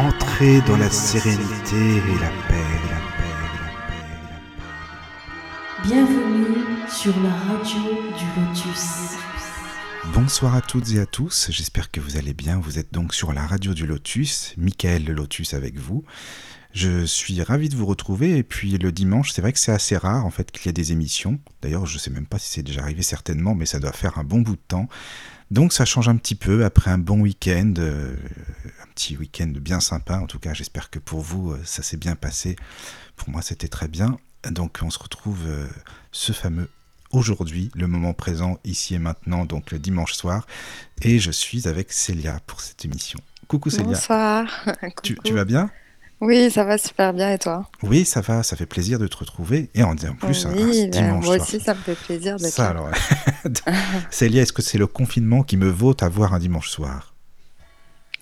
Entrez dans la sérénité et la paix, la paix, la paix, la paix. Bienvenue sur la radio du Lotus. Bonsoir à toutes et à tous, j'espère que vous allez bien. Vous êtes donc sur la radio du Lotus, Michael le Lotus avec vous. Je suis ravi de vous retrouver et puis le dimanche, c'est vrai que c'est assez rare en fait qu'il y ait des émissions. D'ailleurs, je sais même pas si c'est déjà arrivé certainement, mais ça doit faire un bon bout de temps. Donc ça change un petit peu après un bon week-end, euh, un petit week-end bien sympa. En tout cas, j'espère que pour vous, euh, ça s'est bien passé. Pour moi, c'était très bien. Donc on se retrouve euh, ce fameux aujourd'hui, le moment présent, ici et maintenant, donc le dimanche soir. Et je suis avec Célia pour cette émission. Coucou Célia. Bonsoir. Tu, Coucou. tu vas bien? Oui, ça va super bien et toi? Oui, ça va, ça fait plaisir de te retrouver. Et en, en plus, un- un Oui, ben, dimanche moi soir. aussi ça me fait plaisir d'être Ça là. alors. Célia, est-ce que c'est le confinement qui me vaut à voir un dimanche soir?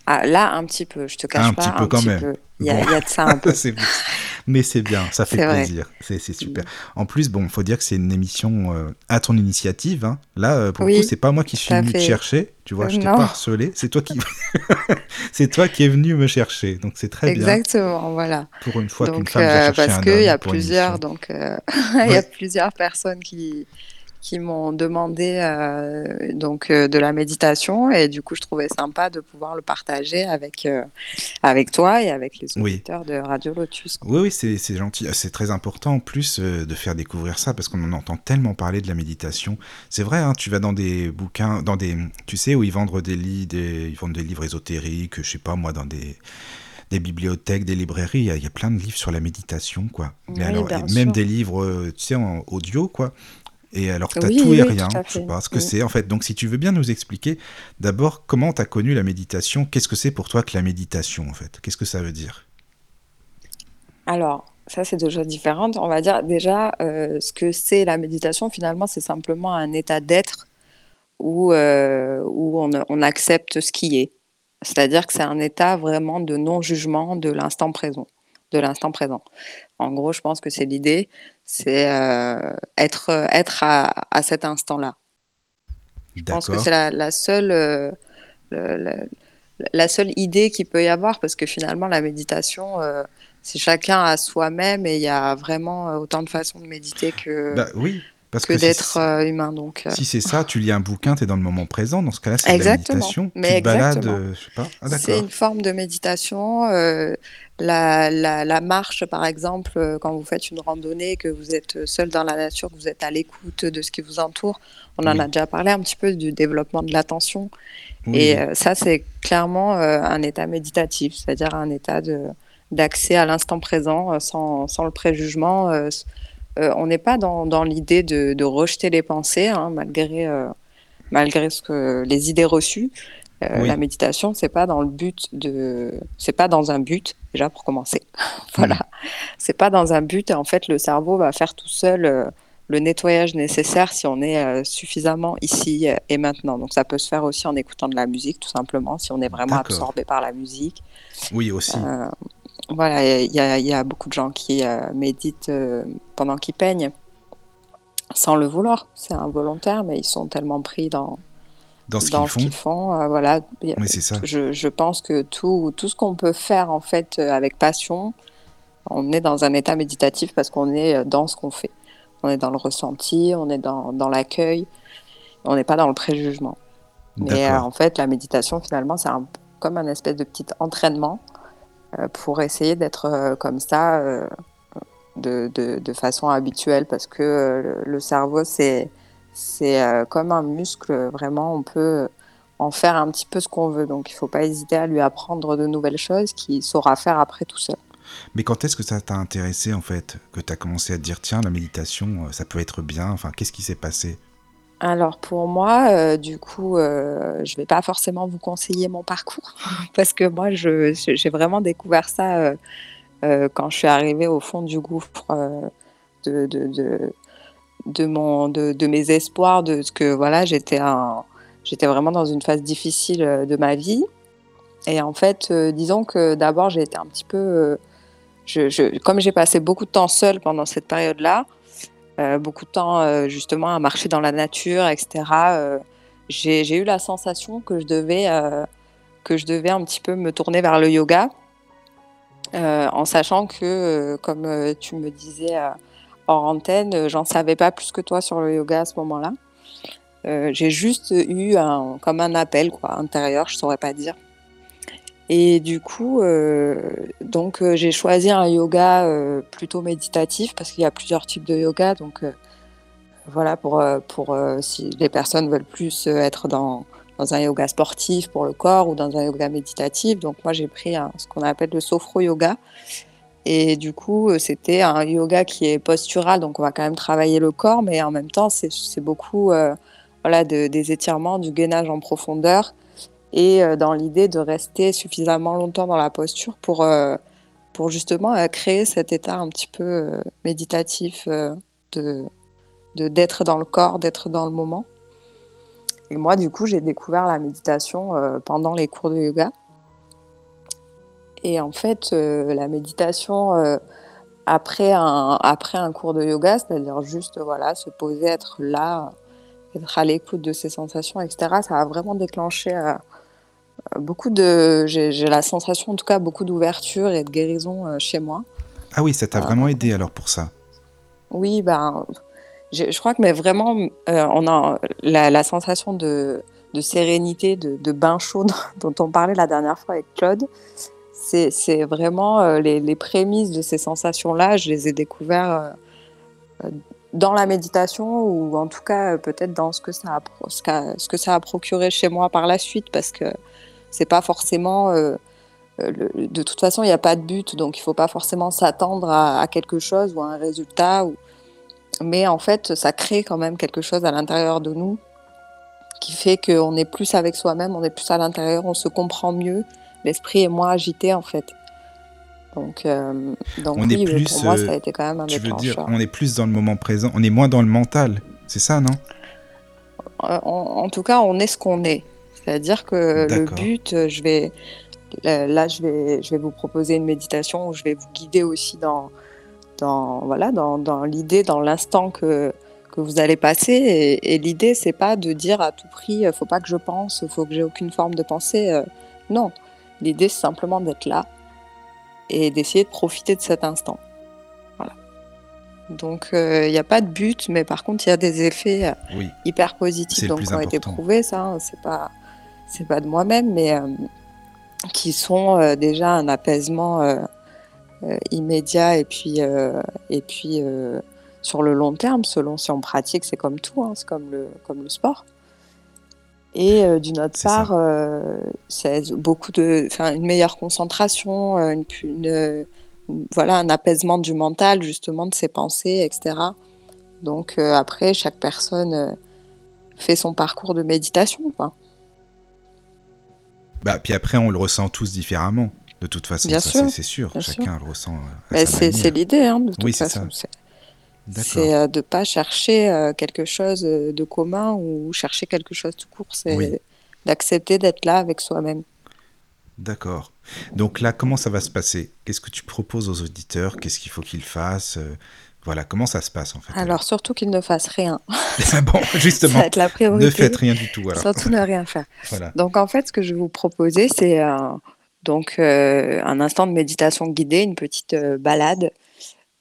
Ah, là, un petit peu, je te cache Un pas. petit peu quand même. peu. Il y, a, Bon. il y a de ça un peu. Mais c'est bien, ça fait plaisir, c'est super. En plus, bon, faut dire que c'est une émission euh, à ton initiative. hein. Là, euh, pour le Oui, coup, c'est pas moi qui suis venu te chercher, tu vois, Euh, je t'ai pas harcelé, c'est toi qui, c'est toi qui es venu me chercher. Donc c'est très bien Exactement, voilà. pour une fois qu'une femme vient euh, chercher parce qu'il y a plusieurs, donc il y a plusieurs personnes qui qui m'ont demandé euh, donc euh, de la méditation et du coup je trouvais sympa de pouvoir le partager avec euh, avec toi et avec les Oui. auditeurs de Radio Lotus. quoi. Oui, oui, c'est c'est gentil. C'est très important en plus de faire découvrir ça parce qu'on en entend tellement parler de la méditation. C'est vrai, hein, tu vas dans des bouquins, dans des, tu sais, où ils vendent des livres, des, ils vendent des livres ésotériques, je sais pas moi, dans des, des bibliothèques, des librairies, il y, a, il y a plein de livres sur la méditation, quoi. Oui, alors, et même sûr. des livres, tu sais, en audio, quoi. Et alors t'as Oui, tout et oui, rien, tout je sais pas ce que Oui. c'est en fait. Donc si tu veux bien nous expliquer d'abord comment tu as connu la méditation, qu'est-ce que c'est pour toi que la méditation en fait? Qu'est-ce que ça veut dire? Alors, ça, c'est deux choses différentes. On va dire déjà, euh, ce que c'est la méditation, finalement, c'est simplement un état d'être où, euh, où on, on accepte ce qui est. C'est-à-dire que c'est un état vraiment de non-jugement de l'instant présent. De l'instant présent. En gros, je pense que c'est l'idée, c'est euh, être, être à, à cet instant-là. Je pense que c'est la, la seule, euh, le- la seule idée qu'il peut y avoir, parce que finalement, la méditation, euh, c'est chacun à soi-même et il y a vraiment euh, autant de façons de méditer que, Bah oui, parce que que, si- d'être euh, humain. Donc, euh, Si c'est ça, tu lis un bouquin, tu es dans le moment présent. Dans ce cas-là, c'est de la méditation. Mais tu te balades, euh, je sais pas. Ah, c'est une forme de méditation. euh, la, la, la marche, par exemple, quand vous faites une randonnée, que vous êtes seul dans la nature, que vous êtes à l'écoute de ce qui vous entoure, on en a déjà parlé un petit peu du développement de l'attention. Oui, Et euh, ça, c'est clairement euh, un état méditatif, c'est-à-dire un état d'accès à l'instant présent sans, sans le préjugement. Euh, on n'est pas dans, dans l'idée de, de rejeter les pensées, hein, malgré, euh, malgré ce que, les idées reçues. Euh, Oui. La méditation, c'est pas dans le but de, c'est pas dans un but déjà pour commencer. voilà, c'est pas dans un but. En fait, le cerveau va faire tout seul le nettoyage nécessaire si on est suffisamment ici et maintenant. Donc ça peut se faire aussi en écoutant de la musique, tout simplement, si on est vraiment absorbé par la musique. Oui, aussi. Voilà, il y, a- il y a beaucoup de gens qui euh, méditent euh, pendant qu'ils peignent sans le vouloir. C'est involontaire, mais ils sont tellement pris dans, dans ce qu'ils font. euh, voilà, Oui, c'est ça. je, je pense que tout, tout ce qu'on peut faire en fait avec passion, on est dans un état méditatif parce qu'on est dans ce qu'on fait. On est dans le ressenti, on est dans, dans l'accueil, on n'est pas dans le préjugement. Mais en fait, la méditation, finalement, c'est un- comme un espèce de petit entraînement pour essayer d'être euh, comme ça euh, de, de- façon habituelle parce que euh, le, cerveau, c'est euh, comme un muscle, vraiment, on peut en faire un petit peu ce qu'on veut. Donc, il ne faut pas hésiter à lui apprendre de nouvelles choses qu'il saura faire après tout seul. Mais quand est-ce que ça t'a intéressé en fait Que tu as commencé à te dire tiens, la méditation, euh, ça peut être bien? Enfin, qu'est-ce qui s'est passé? Alors pour moi, euh, du coup, euh, je vais pas forcément vous conseiller mon parcours parce que moi, j'ai vraiment découvert ça euh, quand je suis arrivée au fond du gouffre de, de, de, mes espoirs, de ce que voilà, j'étais vraiment dans une phase difficile de ma vie. Et en fait, disons que d'abord, j'ai été un petit peu, comme j'ai passé beaucoup de temps seule pendant cette période-là, beaucoup de temps euh, justement à marcher dans la nature, etc. euh, j'ai eu la sensation que je devais, euh, que je devais un petit peu me tourner vers le yoga en sachant que, comme tu me disais hors antenne, j'en savais pas plus que toi sur le yoga à ce moment-là. j'ai juste eu comme un appel intérieur, je saurais pas dire. Et du coup, donc j'ai choisi un yoga plutôt méditatif parce qu'il y a plusieurs types de yoga. Donc voilà, pour, pour si les personnes veulent plus être dans, dans un yoga sportif pour le corps ou dans un yoga méditatif. Donc moi j'ai pris ce qu'on appelle le sophro yoga. Et du coup, c'était un yoga qui est postural, donc on va quand même travailler le corps, mais en même temps, c'est beaucoup euh, voilà, des étirements, du gainage en profondeur, et euh, dans l'idée de rester suffisamment longtemps dans la posture pour, euh, pour justement créer cet état un petit peu méditatif de d'être dans le corps, d'être dans le moment. Et moi, du coup, j'ai découvert la méditation euh, pendant les cours de yoga. Et en fait, euh, la méditation euh, après, un, après un cours de yoga, c'est-à-dire juste voilà, se poser, être là, être à l'écoute de ses sensations, etc., ça a vraiment déclenché beaucoup de. J'ai la sensation, en tout cas, beaucoup d'ouverture et de guérison chez moi. Ah oui, ça t'a vraiment aidé alors pour ça? Oui, ben je, crois que mais vraiment, euh, on a la, sensation de, sérénité, de, bain chaud dont on parlait la dernière fois avec Claude. C'est vraiment euh, les, prémices de ces sensations-là. Je les ai découvertes euh, dans la méditation ou en tout cas peut-être dans ce que, ça a, ce, que ça a procuré chez moi par la suite parce que c'est pas forcément. de toute façon, il n'y a pas de but, donc il ne faut pas forcément s'attendre à, à, quelque chose ou à un résultat. Ou, mais en fait, ça crée quand même quelque chose à l'intérieur de nous qui fait qu'on est plus avec soi-même, on est plus à l'intérieur, on se comprend mieux, l'esprit est moins agité en fait. Donc, euh, donc on est plus, pour moi, ça a été quand même un Tu veux dire, on est plus dans le moment présent, on est moins dans le mental, c'est ça, non? Euh, en, tout cas, on est ce qu'on est. C'est-à-dire que le but, euh, je vais, là, je vais, je vais vous proposer une méditation où je vais vous guider aussi dans, dans voilà dans, dans l'idée, dans l'instant que que vous allez passer. Et, et l'idée, c'est pas de dire à tout prix, faut pas que je pense, faut que j'ai aucune forme de pensée. Euh, non, l'idée, c'est simplement d'être là et d'essayer de profiter de cet instant. Voilà. Donc, euh, il n'y a pas de but, mais par contre, il y a des effets euh, hyper positifs donc, qui ont été prouvés. Ça, hein, c'est pas, c'est pas de moi-même, mais qui sont déjà un apaisement euh, immédiat et puis, euh, et puis euh, sur le long terme, selon si on pratique, c'est comme tout, hein, c'est comme le, comme le sport. Et d'une autre part, c'est beaucoup de, une meilleure concentration, une, voilà, un apaisement du mental, justement, de ses pensées, etc. Donc après, chaque personne fait son parcours de méditation. Quoi. Bah, puis après, on le ressent tous différemment. De toute façon, c'est sûr. Chacun le ressent. C'est l'idée, hein, de toute oui, façon. C'est euh, de ne pas chercher euh, quelque chose de commun ou chercher quelque chose de court. C'est d'accepter d'être là avec soi-même. D'accord. Donc là, comment ça va se passer? Qu'est-ce que tu proposes aux auditeurs? Qu'est-ce qu'il faut qu'ils fassent? euh, Voilà, comment ça se passe en fait Alors? Surtout qu'ils ne fassent rien. bon, justement. ça la priorité. Ne faites rien du tout. Surtout ne rien faire. Donc en fait, ce que je vais vous proposer, c'est donc, euh, un instant de méditation guidée, une petite euh, balade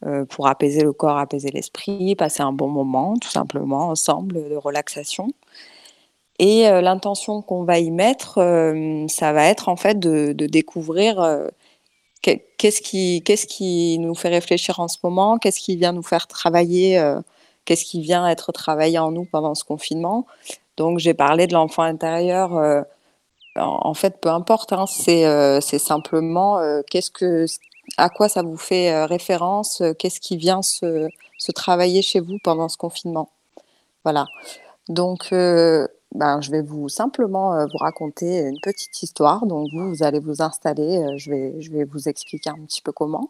euh, pour apaiser le corps, apaiser l'esprit, passer un bon moment, tout simplement, ensemble, de relaxation. Et l'intention qu'on va y mettre, ça va être en fait de, découvrir qu'est-ce qui, qu'est-ce qui nous fait réfléchir en ce moment, qu'est-ce qui vient nous faire travailler, qu'est-ce qui vient être travaillé en nous pendant ce confinement? Donc, j'ai parlé de l'enfant intérieur en, fait, peu importe. Hein, euh, c'est simplement euh, qu'est-ce que, à quoi ça vous fait euh, référence, qu'est-ce qui vient se, travailler chez vous pendant ce confinement? Voilà. Donc, ben, je vais vous simplement vous raconter une petite histoire. Donc, vous, vous allez vous installer. je, vais, je vais vous expliquer un petit peu comment.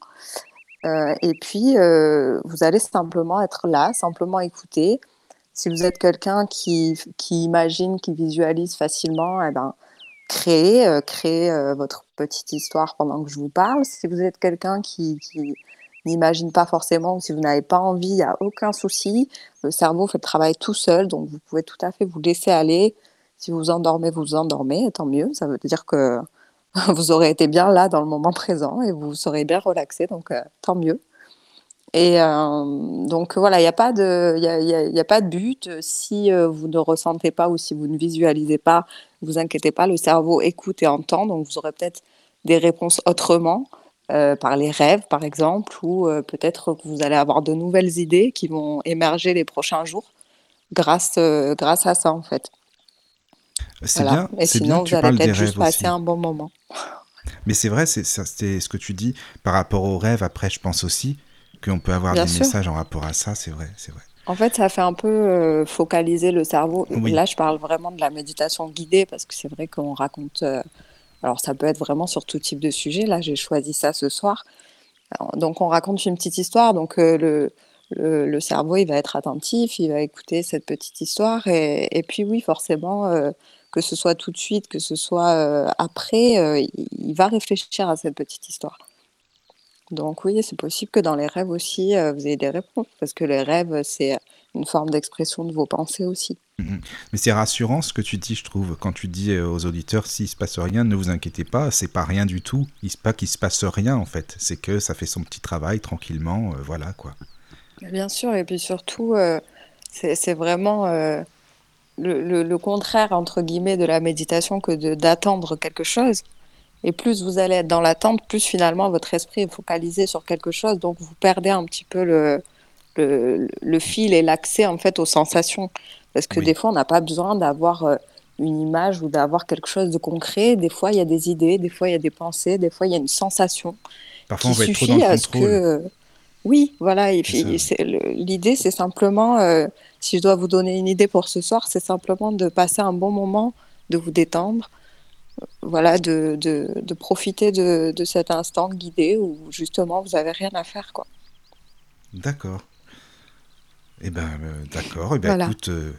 et puis, vous allez simplement être là, simplement écouter. Si vous êtes quelqu'un qui, qui, imagine, qui visualise facilement, eh ben, créer, euh, créer euh, votre petite histoire pendant que je vous parle. Si vous êtes quelqu'un qui, n'imagine pas forcément ou si vous n'avez pas envie, il n'y a aucun souci. Le cerveau fait le travail tout seul, donc vous pouvez tout à fait vous laisser aller. Si vous endormez, vous endormez, tant mieux. Ça veut dire que vous aurez été bien là dans le moment présent et vous serez bien relaxé, donc tant mieux. Et donc voilà, il n'y a, pas de, y a, a, pas de but. Si vous ne ressentez pas ou si vous ne visualisez pas, ne vous inquiétez pas, le cerveau écoute et entend, donc vous aurez peut-être des réponses autrement, par les rêves par exemple, ou peut-être que vous allez avoir de nouvelles idées qui vont émerger les prochains jours grâce, grâce à ça en fait. C'est bien. Et sinon, bien, vous allez peut-être juste passer un bon moment. Mais c'est vrai, c'est ce que tu dis par rapport aux rêves. Après, je pense aussi qu'on peut avoir des messages en rapport à ça, c'est vrai, c'est vrai. En fait, ça fait un peu euh, focaliser le cerveau. Là, je parle vraiment de la méditation guidée parce que c'est vrai qu'on raconte. Euh, alors, ça peut être vraiment sur tout type de sujet. Là, j'ai choisi ça ce soir. donc, on raconte une petite histoire. Donc, euh, le, le, cerveau, il va être attentif, il va écouter cette petite histoire. Et, puis, oui, forcément, que ce soit tout de suite, que ce soit après, il va réfléchir à cette petite histoire. Donc oui, c'est possible que dans les rêves aussi, euh, vous ayez des réponses, parce que les rêves, c'est une forme d'expression de vos pensées aussi. Mmh Mais c'est rassurant ce que tu dis, je trouve, quand tu dis euh, aux auditeurs, s'il se passe rien, ne vous inquiétez pas, c'est pas rien du tout. Il se pas qu'il se passe rien en fait, c'est que ça fait son petit travail tranquillement, euh, voilà quoi. Bien sûr, et puis surtout, c'est vraiment le, le, contraire entre guillemets de la méditation que d'attendre quelque chose. Et plus vous allez être dans l'attente, plus finalement votre esprit est focalisé sur quelque chose. Donc vous perdez un petit peu le, le, fil et l'accès en fait aux sensations. Parce que des fois, on n'a pas besoin d'avoir euh, une image ou d'avoir quelque chose de concret. Des fois, il y a des idées, des fois, il y a des pensées, des fois, il y a une sensation. Parfois, on va être trop dans le contrôle. Que... Oui, voilà. L'idée, c'est simplement, euh, si je dois vous donner une idée pour ce soir, c'est simplement de passer un bon moment, de vous détendre, voilà, de, de, de profiter de, de, cet instant guidé où justement vous avez rien à faire. quoi. D'accord. Eh ben, euh, d'accord. Eh ben, écoute, euh,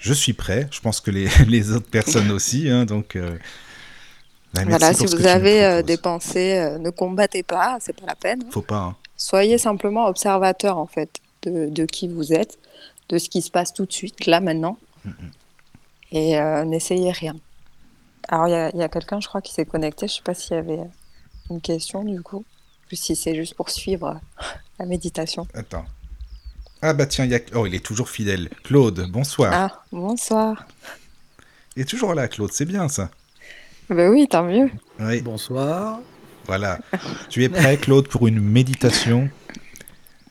je suis prêt. Je pense que les, les autres personnes aussi. Hein, donc, euh, ben, voilà, si vous avez des pensées, ne combattez pas, c'est pas la peine. Faut pas. Hein. Soyez simplement observateur en fait de, de, qui vous êtes, de ce qui se passe tout de suite, là, maintenant. Mm. Et n'essayez rien. Alors, il y a, quelqu'un, je crois, qui s'est connecté. Je ne sais pas s'il y avait une question, du coup. Ou si c'est juste pour suivre la méditation. Attends. Ah bah tiens, y oh, il est toujours fidèle. Claude, bonsoir. Ah, bonsoir. Il est toujours là, Claude, c'est bien ça. Bah oui, tant mieux. Oui. Bonsoir. Voilà. tu es prêt, Claude, pour une méditation?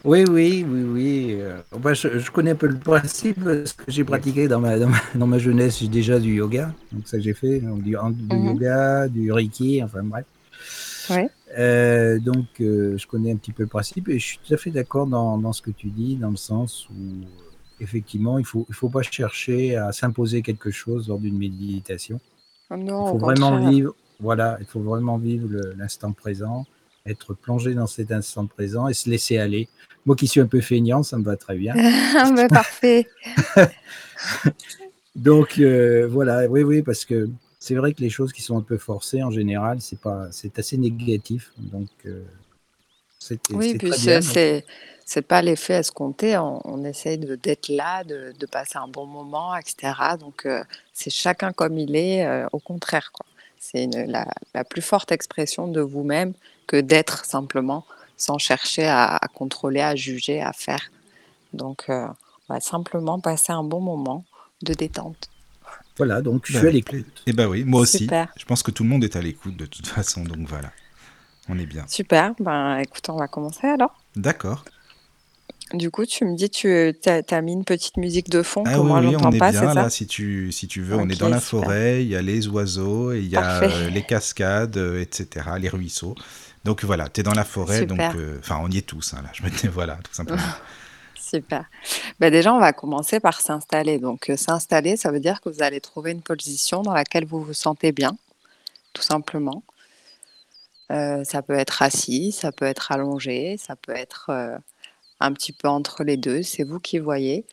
Oui, oui, oui, oui. Euh, je, connais un peu le principe parce que j'ai pratiqué dans ma, dans ma, jeunesse déjà du yoga. Donc ça j'ai fait, du, mhm. yoga, du reiki, enfin bref. Euh, donc euh, je connais un petit peu le principe et je suis tout à fait d'accord dans, dans, ce que tu dis, dans le sens où effectivement il ne faut, il faut pas chercher à s'imposer quelque chose lors d'une méditation. Ah non, il faut vraiment vivre, voilà, il faut vraiment vivre l'instant présent, être plongé dans cet instant présent et se laisser aller. Moi qui suis un peu feignant, ça me va très bien. Ah, bah, parfait. Donc euh, voilà, oui, oui, parce que c'est vrai que les choses qui sont un peu forcées en général, c'est pas, c'est assez négatif. Donc euh, c'est oui, puis c'est c'est pas l'effet escompté. On, on essaye d'être là, de, de, passer un bon moment, etc. Donc euh, c'est chacun comme il est. au contraire, quoi. C'est la, la, plus forte expression de vous-même que d'être simplement sans chercher à, contrôler, à juger, à faire. Donc, euh, on va simplement passer un bon moment de détente. Voilà, donc je bah suis à l'écoute. Eh bien oui, moi aussi. Je pense que tout le monde est à l'écoute de toute façon, donc voilà. On est bien. Super, ben écoute, on va commencer alors. D'accord. Du coup, tu me dis, tu as, mis une petite musique de fond ah oui, oui, on est bien là, si tu, si tu veux. on est dans la forêt, il y a les oiseaux, il y a euh, les cascades, euh, etc., les ruisseaux. Donc voilà, tu es dans la forêt, donc euh, enfin on y est tous, hein, là, je me dis voilà, tout simplement. Super. Ben déjà, on va commencer par s'installer. Donc euh, s'installer, ça veut dire que vous allez trouver une position dans laquelle vous vous sentez bien, tout simplement. Euh, ça peut être assis, ça peut être allongé, ça peut être un petit peu entre les deux, c'est vous qui voyez.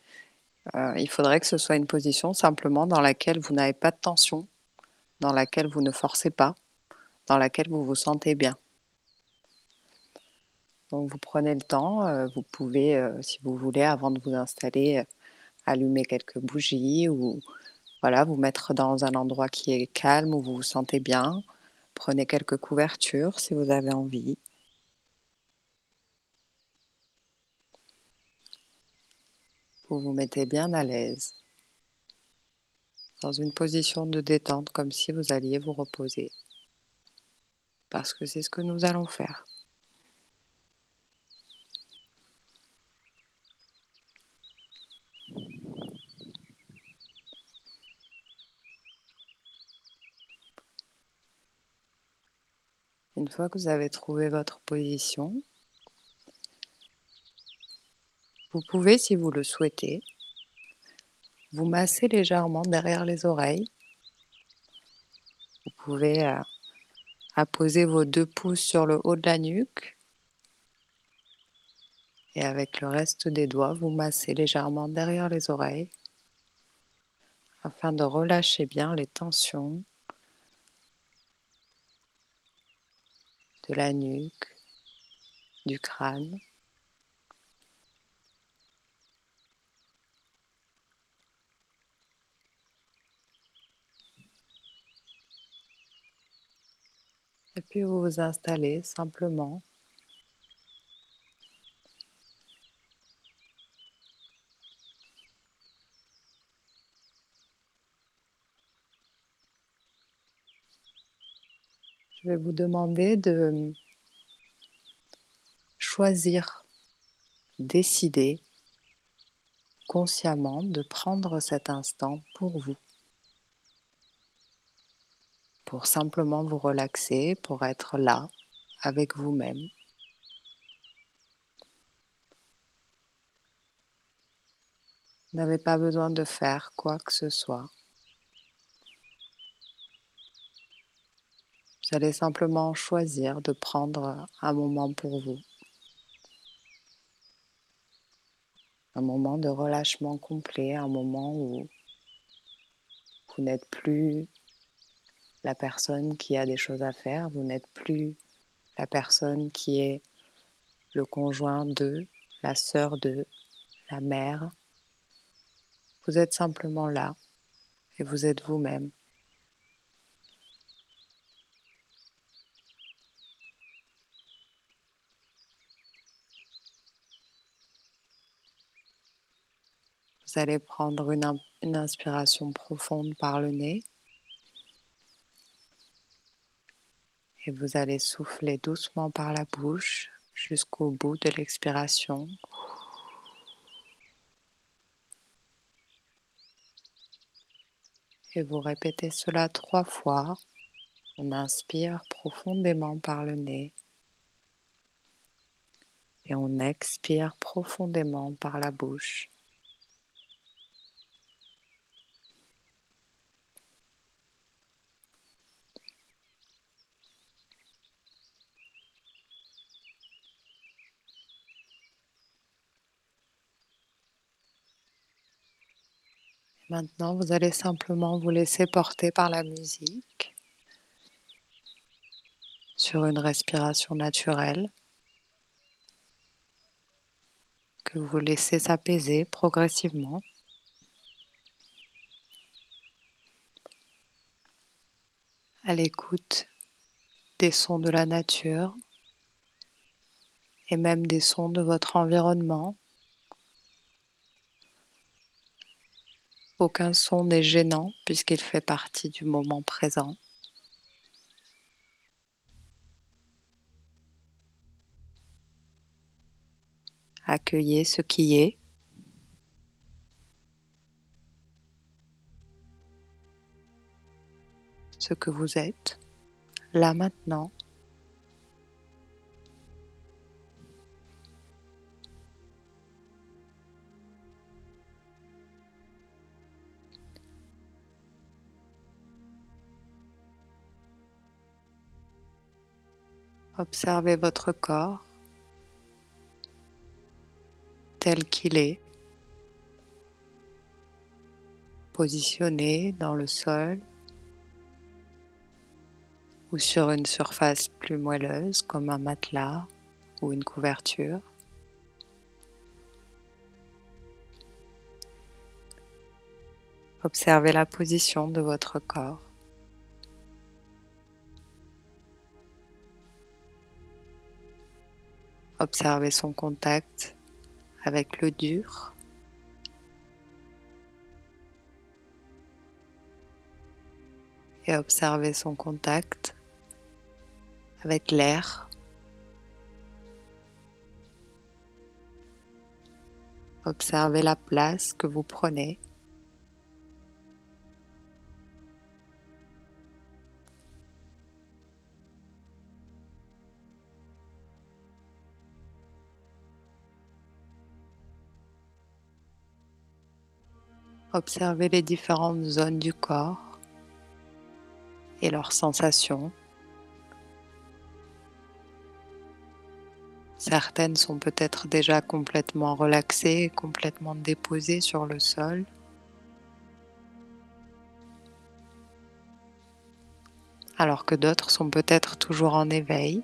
il faudrait que ce soit une position simplement dans laquelle vous n'avez pas de tension, dans laquelle vous ne forcez pas, dans laquelle vous vous sentez bien. Donc vous prenez le temps, euh, vous pouvez, euh, si vous voulez, avant de vous installer, euh, allumer quelques bougies ou voilà, vous mettre dans un endroit qui est calme où vous vous sentez bien. prenez quelques couvertures si vous avez envie. Vous vous mettez bien à l'aise dans une position de détente comme si vous alliez vous reposer. Parce que c'est ce que nous allons faire. Une fois que vous avez trouvé votre position, vous pouvez, si vous le souhaitez, vous masser légèrement derrière les oreilles. Vous pouvez euh, apposer vos deux pouces sur le haut de la nuque et avec le reste des doigts, vous massez légèrement derrière les oreilles afin de relâcher bien les tensions de la nuque, du crâne. Et puis vous vous installez simplement. Je vais vous demander de choisir, décider consciemment de prendre cet instant pour vous pour simplement vous relaxer, pour être là avec vous-même. Vous n'avez pas besoin de faire quoi que ce soit. Vous allez simplement choisir de prendre un moment pour vous. Un moment de relâchement complet, un moment où vous n'êtes plus la personne qui a des choses à faire, vous n'êtes plus la personne qui est le conjoint de, la sœur de, la mère. Vous êtes simplement là et vous êtes vous-même. Vous allez prendre une, inspiration profonde par le nez. Et vous allez souffler doucement par la bouche jusqu'au bout de l'expiration. Et vous répétez cela trois fois. On inspire profondément par le nez. Et on expire profondément par la bouche. Maintenant, vous allez simplement vous laisser porter par la musique sur une respiration naturelle que vous laissez s'apaiser progressivement. à l'écoute des sons de la nature et même des sons de votre environnement. Aucun son n'est gênant puisqu'il fait partie du moment présent. Accueillez ce qui est. Ce que vous êtes, là maintenant. Observez votre corps tel qu'il est, positionné dans le sol ou sur une surface plus moelleuse comme un matelas ou une couverture. Observez la position de votre corps. Observez son contact avec le dur. Et observez son contact avec l'air. Observez la place que vous prenez. Observez les différentes zones du corps et leurs sensations. Certaines sont peut-être déjà complètement relaxées, complètement déposées sur le sol. Alors que d'autres sont peut-être toujours en éveil.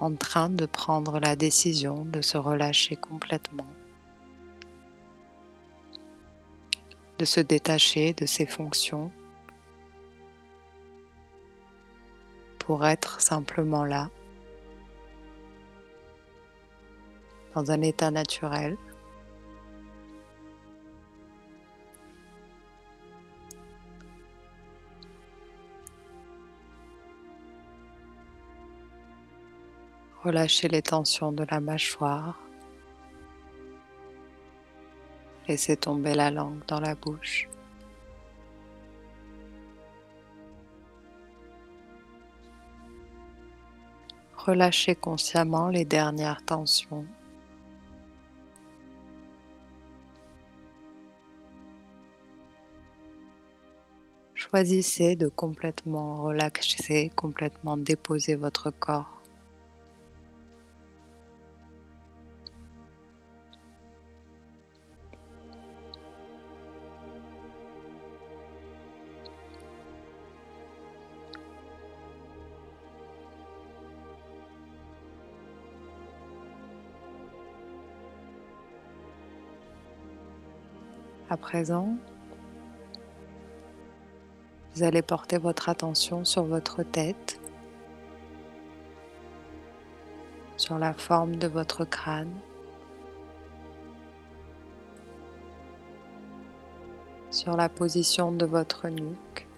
En train de prendre la décision de se relâcher complètement, de se détacher de ses fonctions. Pour être simplement là, dans un état naturel. Relâchez les tensions de la mâchoire. Laissez tomber la langue dans la bouche. Relâchez consciemment les dernières tensions. Choisissez de complètement relaxer, complètement déposer votre corps présent, vous allez porter votre attention sur votre tête, sur la forme de votre crâne, sur la position de votre nuque.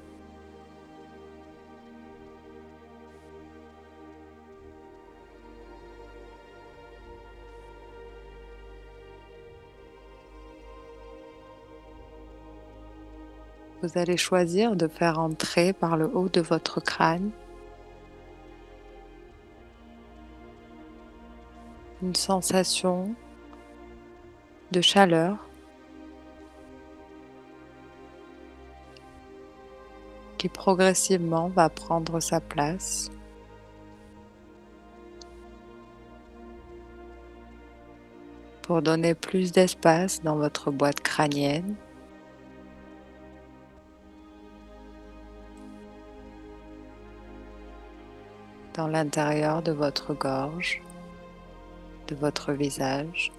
Vous allez choisir de faire entrer par le haut de votre crâne une sensation de chaleur qui progressivement va prendre sa place. pour donner plus d'espace dans votre boîte crânienne. Dans l'intérieur de votre gorge, de votre visage.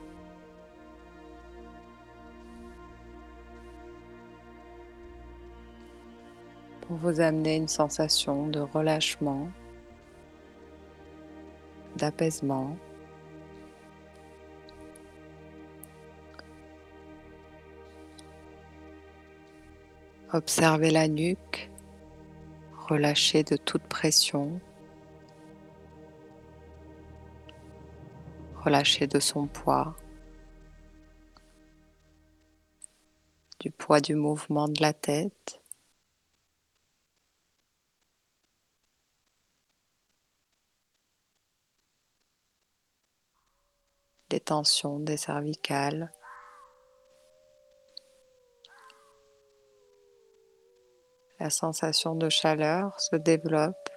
pour vous amener une sensation de relâchement, d'apaisement. Observez la nuque, relâchée de toute pression. Relâcher de son poids, du poids du mouvement de la tête. des tensions des cervicales. La sensation de chaleur se développe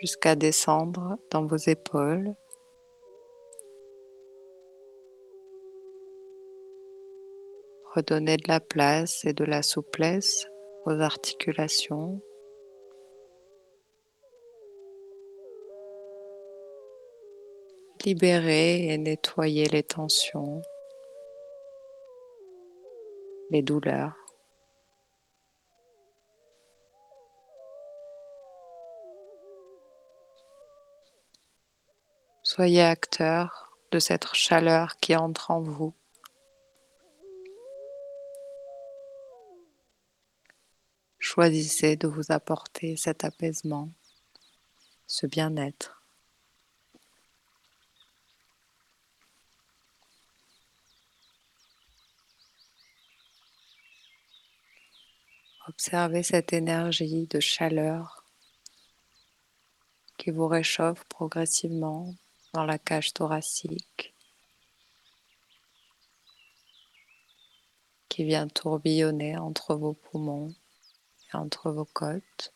jusqu'à descendre dans vos épaules. redonner de la place et de la souplesse aux articulations. Libérer et nettoyer les tensions, les douleurs. Soyez acteur de cette chaleur qui entre en vous. Choisissez de vous apporter cet apaisement, ce bien-être. Observez cette énergie de chaleur qui vous réchauffe progressivement dans la cage thoracique, qui vient tourbillonner entre vos poumons entre vos côtes.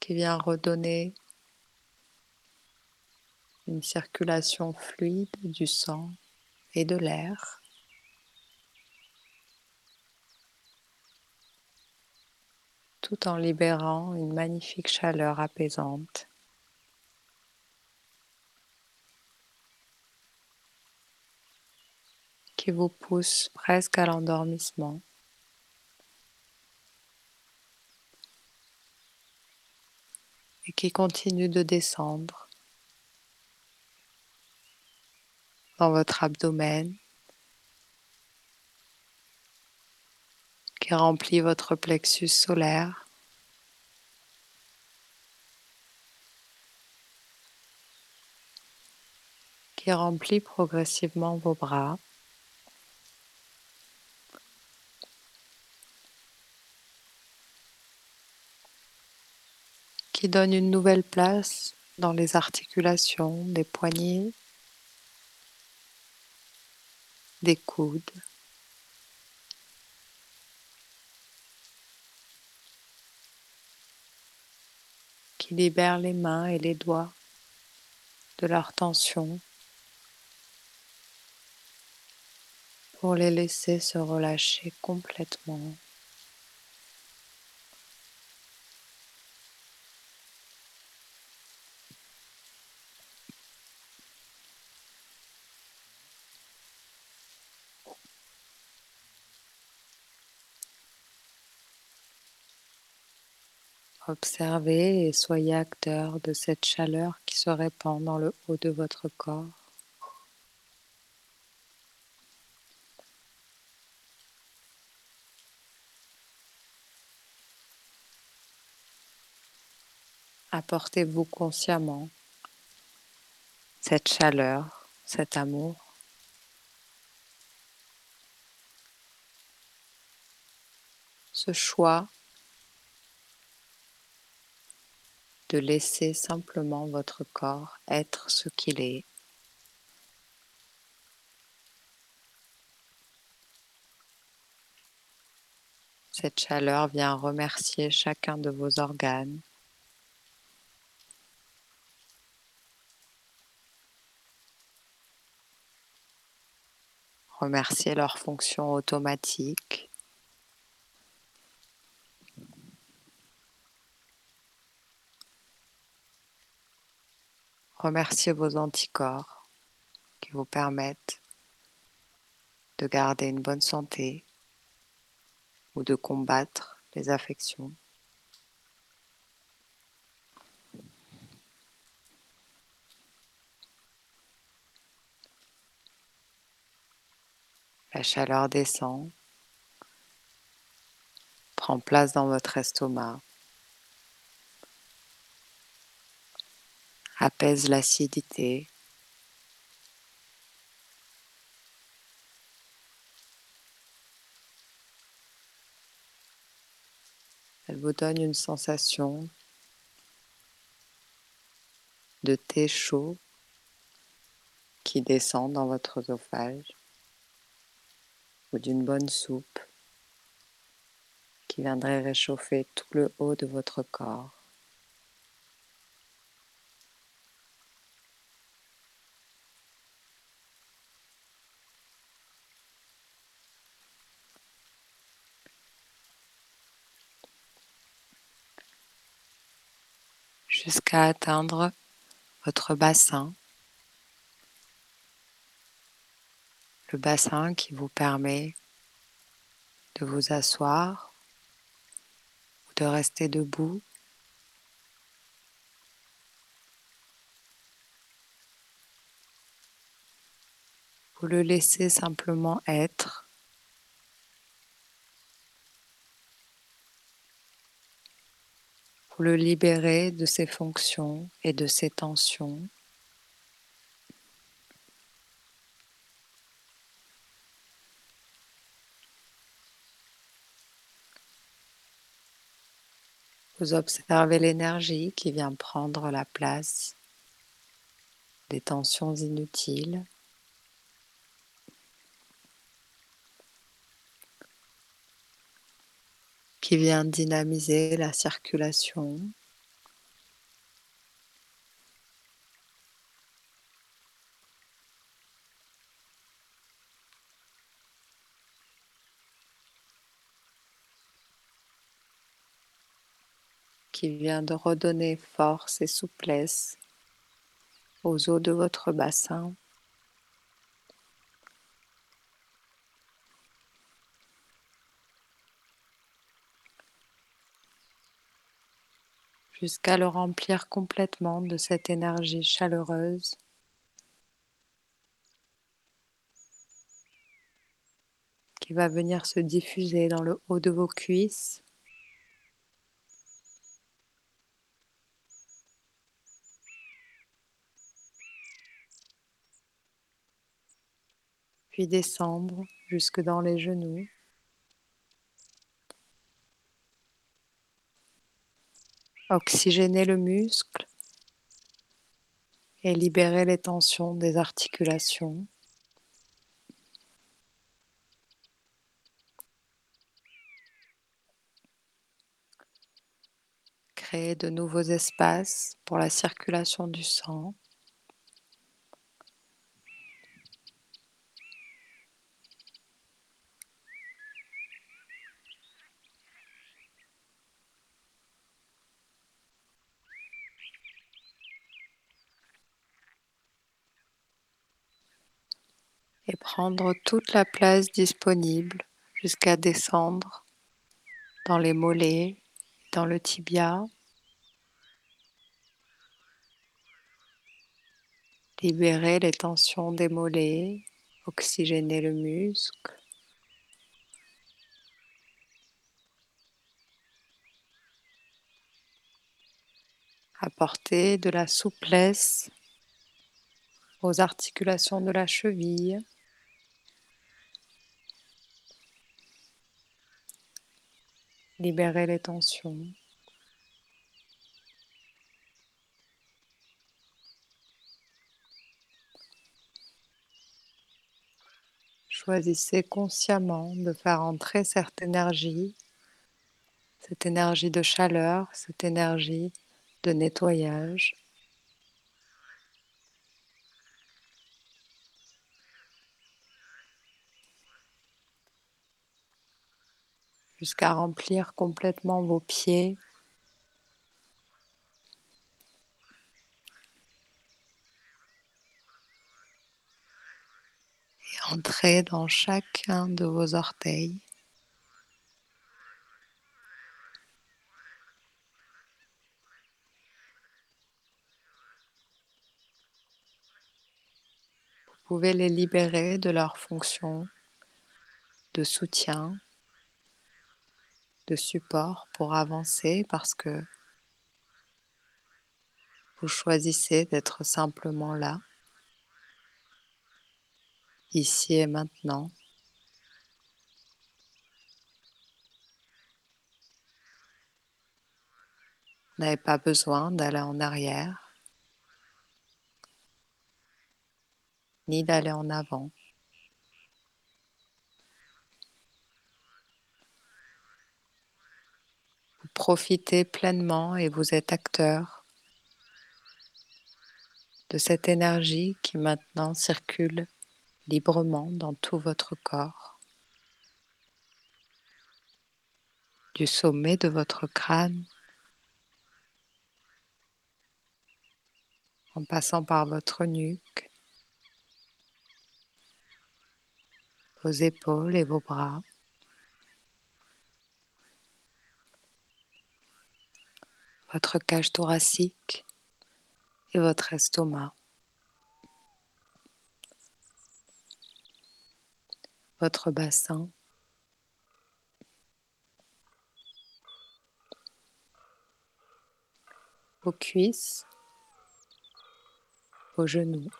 qui vient redonner une circulation fluide du sang et de l'air. tout en libérant une magnifique chaleur apaisante. Qui vous pousse presque à l'endormissement. et qui continue de descendre dans votre abdomen, qui remplit votre plexus solaire. qui remplit progressivement vos bras. Qui donne une nouvelle place dans les articulations des poignets, des coudes. qui libère les mains et les doigts de leur tension pour les laisser se relâcher complètement. Observez et soyez acteur de cette chaleur qui se répand dans le haut de votre corps. Apportez-vous consciemment cette chaleur, cet amour? Ce choix de laisser simplement votre corps être ce qu'il est. Cette chaleur vient remercier chacun de vos organes. Remercier leur fonction automatique. Remerciez vos anticorps qui vous permettent de garder une bonne santé ou de combattre les affections. La chaleur descend, prend place dans votre estomac. Apaise l'acidité. Elle vous donne une sensation de thé chaud qui descend dans votre oesophage ou d'une bonne soupe qui viendrait réchauffer tout le haut de votre corps. Jusqu'à atteindre votre bassin. Le bassin qui vous permet de vous asseoir ou de rester debout. Vous le laissez simplement être. Le libérez de ses fonctions et de ses tensions. Vous observez l'énergie qui vient prendre la place des tensions inutiles. Qui vient dynamiser la circulation. qui vient de redonner force et souplesse aux os de votre bassin. Jusqu'à le remplir complètement de cette énergie chaleureuse. qui va venir se diffuser dans le haut de vos cuisses. puis descendre jusque dans les genoux. Oxygéner le muscle et libérer les tensions des articulations. Créer de nouveaux espaces pour la circulation du sang. et prendre toute la place disponible jusqu'à descendre dans les mollets, dans le tibia. Libérer les tensions des mollets, oxygéner le muscle. Apporter de la souplesse aux articulations de la cheville. Libérer les tensions. Choisissez consciemment de faire entrer cette énergie, cette énergie de chaleur, cette énergie de nettoyage. Jusqu'à remplir complètement vos pieds. Et entrer dans chacun de vos orteils. Vous pouvez les libérer de leur fonction de soutien de support pour avancer parce que vous choisissez d'être simplement là, ici et maintenant. Vous n'avez pas besoin d'aller en arrière, ni d'aller en avant. Profitez pleinement et vous êtes acteur de cette énergie qui maintenant circule librement dans tout votre corps, du sommet de votre crâne en passant par votre nuque, vos épaules et vos bras. Votre cage thoracique et votre estomac. Votre bassin. Vos cuisses. Vos genoux.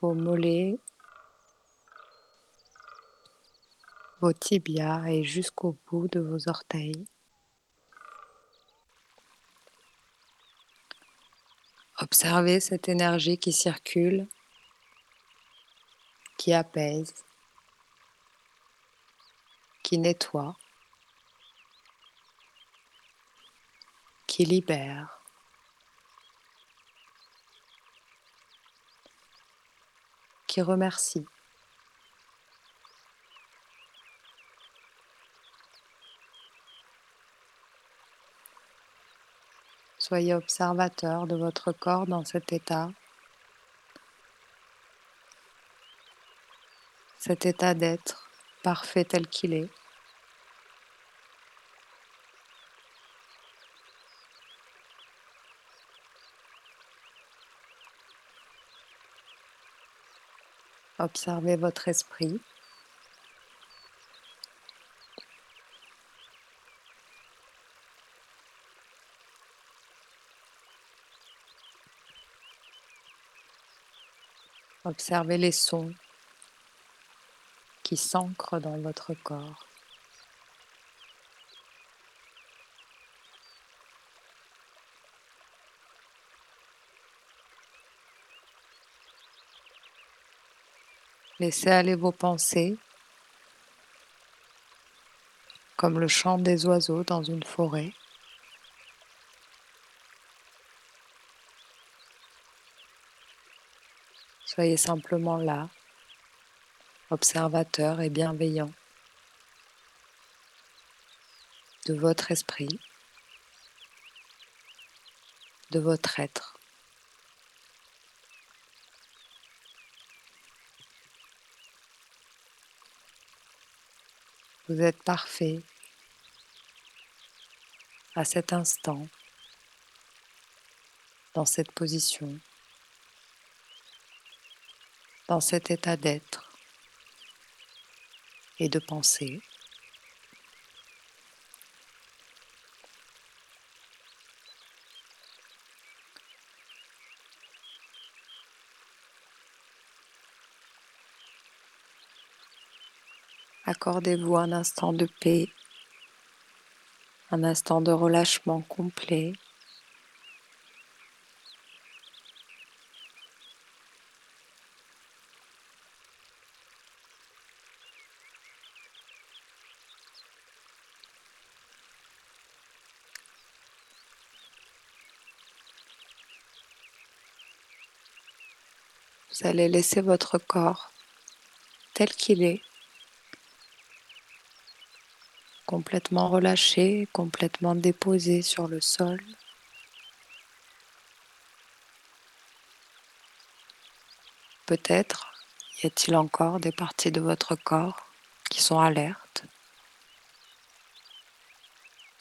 Vos mollets vos tibias et jusqu'au bout de vos orteils. Observez cette énergie qui circule, qui apaise, qui nettoie, qui libère. qui remercie. Soyez observateur de votre corps dans cet état. Cet état d'être parfait tel qu'il est. Observez votre esprit. Observez les sons qui s'ancrent dans votre corps. Laissez aller vos pensées comme le chant des oiseaux dans une forêt. Soyez simplement là, observateur et bienveillant de votre esprit, de votre être. Vous êtes parfait à cet instant, dans cette position dans cet état d'être et de penser. Accordez-vous un instant de paix, un instant de relâchement complet. Vous allez laisser votre corps tel qu'il est, complètement relâché, complètement déposé sur le sol. Peut-être y a-t-il encore des parties de votre corps qui sont alertes.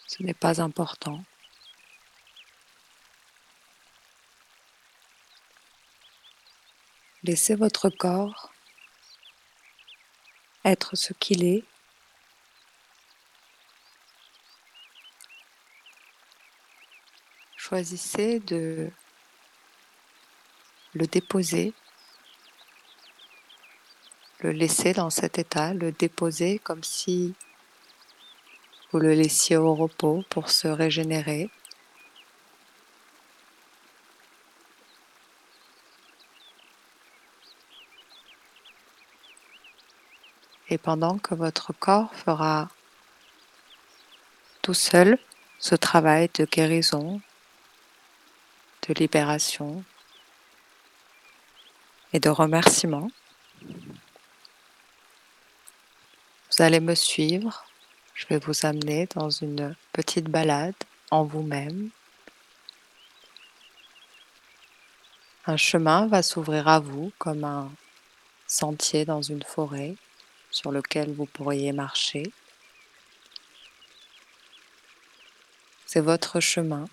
Ce n'est pas important. Laissez votre corps être ce qu'il est. Choisissez de le déposer, le laisser dans cet état, le déposer comme si vous le laissiez au repos pour se régénérer. Et pendant que votre corps fera tout seul ce travail de guérison, de libération et de remerciement, vous allez me suivre. Je vais vous amener dans une petite balade en vous-même. Un chemin va s'ouvrir à vous comme un sentier dans une forêt sur lequel vous pourriez marcher. C'est votre chemin.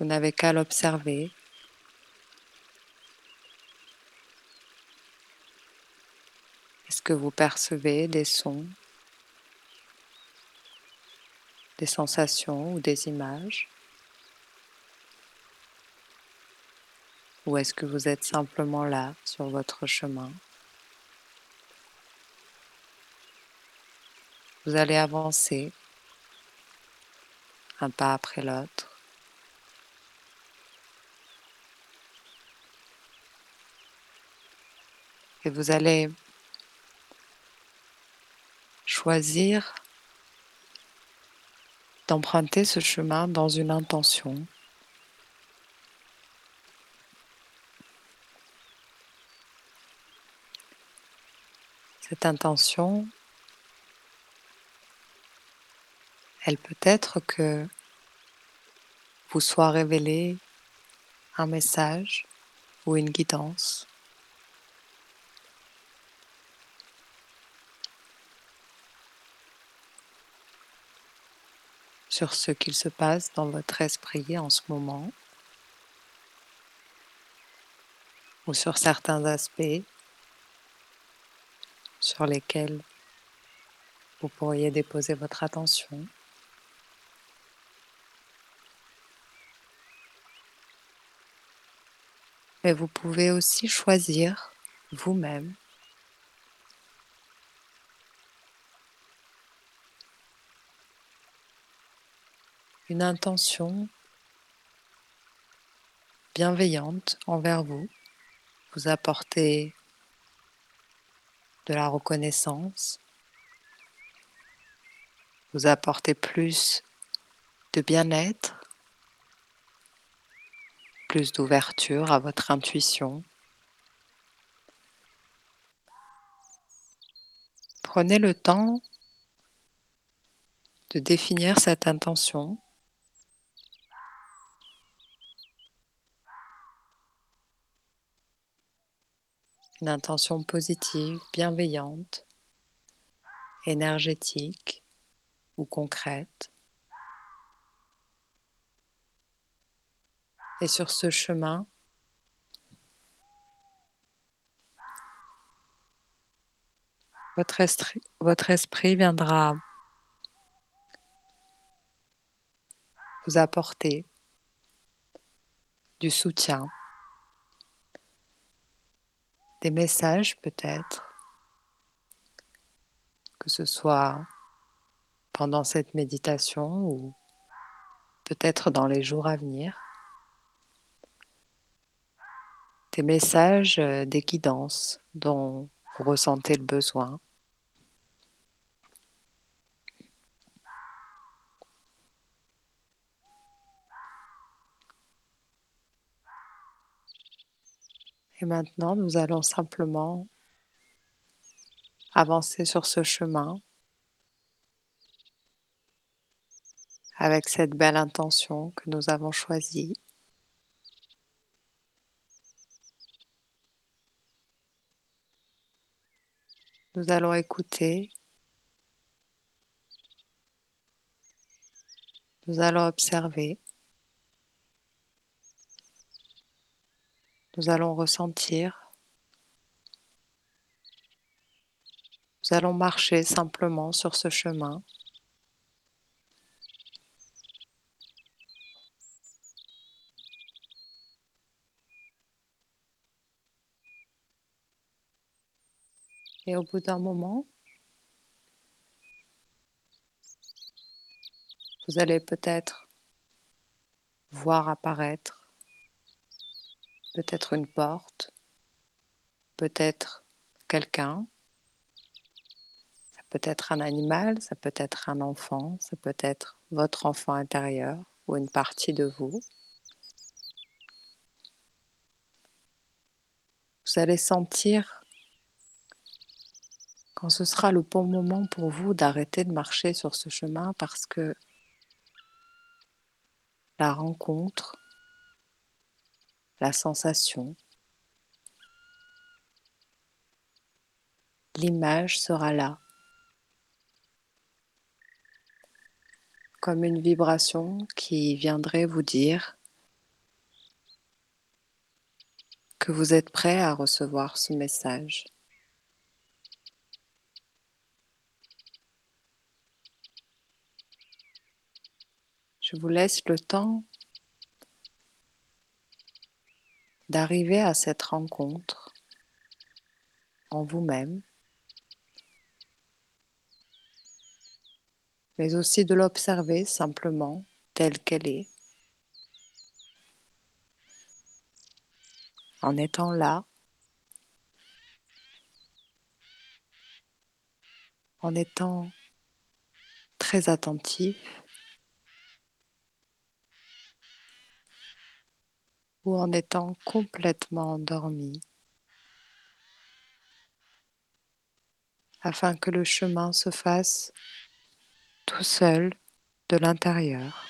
Vous n'avez qu'à l'observer. Est-ce que vous percevez des sons, des sensations ou des images? Ou est-ce que vous êtes simplement là sur votre chemin? Vous allez avancer un pas après l'autre. Et vous allez choisir d'emprunter ce chemin dans une intention. Cette intention, elle peut être que vous soit révélé un message ou une guidance. sur ce qu'il se passe dans votre esprit en ce moment ou sur certains aspects sur lesquels vous pourriez déposer votre attention. Mais vous pouvez aussi choisir vous-même une intention bienveillante envers vous, vous apporter de la reconnaissance, vous apporter plus de bien-être, plus d'ouverture à votre intuition. Prenez le temps de définir cette intention une intention positive, bienveillante, énergétique ou concrète. Et sur ce chemin, votre esprit, votre esprit viendra vous apporter du soutien, des messages peut-être, que ce soit pendant cette méditation ou peut-être dans les jours à venir. Des messages, euh, des guidances dont vous ressentez le besoin. Et maintenant, nous allons simplement avancer sur ce chemin avec cette belle intention que nous avons choisie. Nous allons écouter. Nous allons observer. Nous allons ressentir. Nous allons marcher simplement sur ce chemin. Et au bout d'un moment, vous allez peut-être voir apparaître peut-être une porte, peut-être quelqu'un, ça peut être un animal, ça peut être un enfant, ça peut être votre enfant intérieur ou une partie de vous. Vous allez sentir quand ce sera le bon moment pour vous d'arrêter de marcher sur ce chemin parce que la rencontre la sensation. L'image sera là, comme une vibration qui viendrait vous dire que vous êtes prêt à recevoir ce message. Je vous laisse le temps d'arriver à cette rencontre en vous-même, mais aussi de l'observer simplement telle qu'elle est, en étant là, en étant très attentif ou en étant complètement endormi afin que le chemin se fasse tout seul de l'intérieur.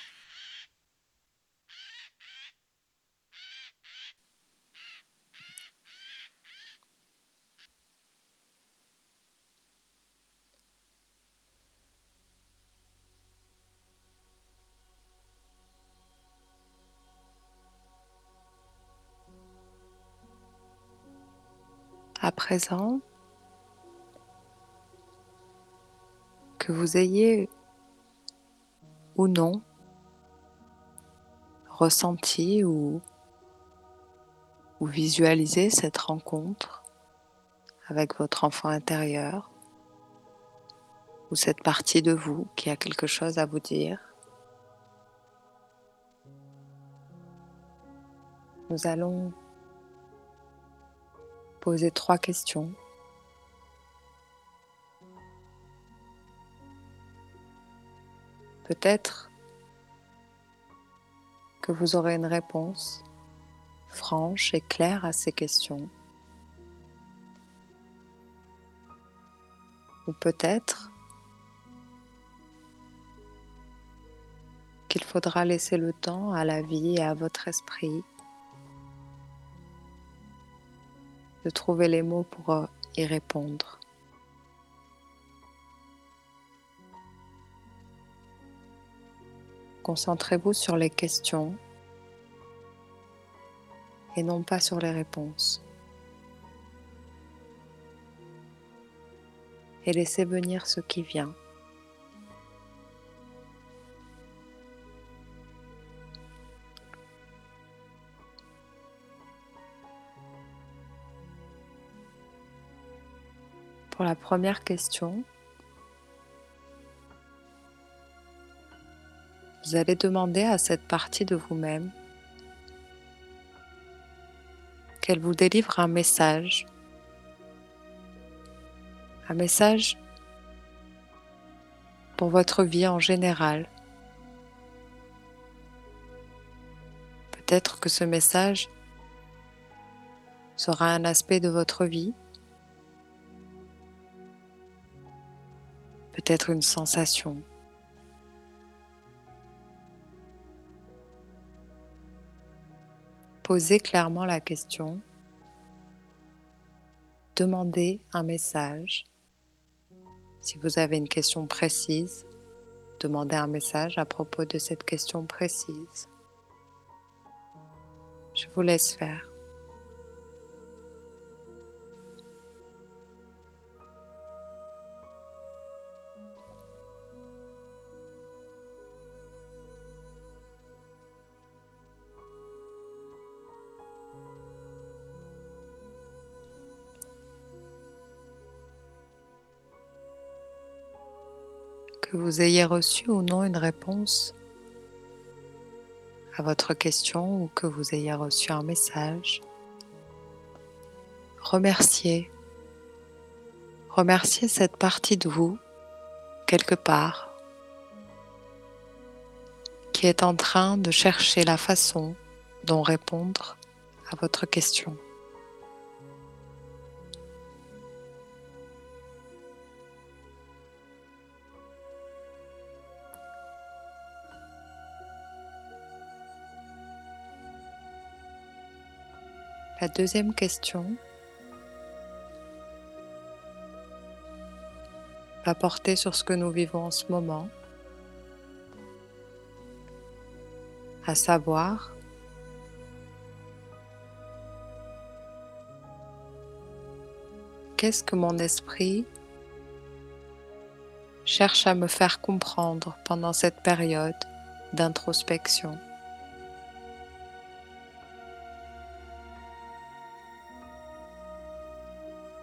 Présent, que vous ayez ou non ressenti ou, ou visualisé cette rencontre avec votre enfant intérieur ou cette partie de vous qui a quelque chose à vous dire. Nous allons poser trois questions. Peut-être que vous aurez une réponse franche et claire à ces questions. Ou peut-être qu'il faudra laisser le temps à la vie et à votre esprit de trouver les mots pour euh, y répondre. Concentrez-vous sur les questions et non pas sur les réponses. Et laissez venir ce qui vient. Pour la première question, vous allez demander à cette partie de vous-même qu'elle vous délivre un message, un message pour votre vie en général. Peut-être que ce message sera un aspect de votre vie peut-être une sensation. Posez clairement la question. Demandez un message. Si vous avez une question précise, demandez un message à propos de cette question précise. Je vous laisse faire. Que vous ayez reçu ou non une réponse à votre question ou que vous ayez reçu un message, remerciez. Remerciez cette partie de vous, quelque part, qui est en train de chercher la façon dont répondre à votre question. La deuxième question. Va porter sur ce que nous vivons en ce moment, à savoir. Qu'est-ce que mon esprit cherche à me faire comprendre pendant cette période d'introspection?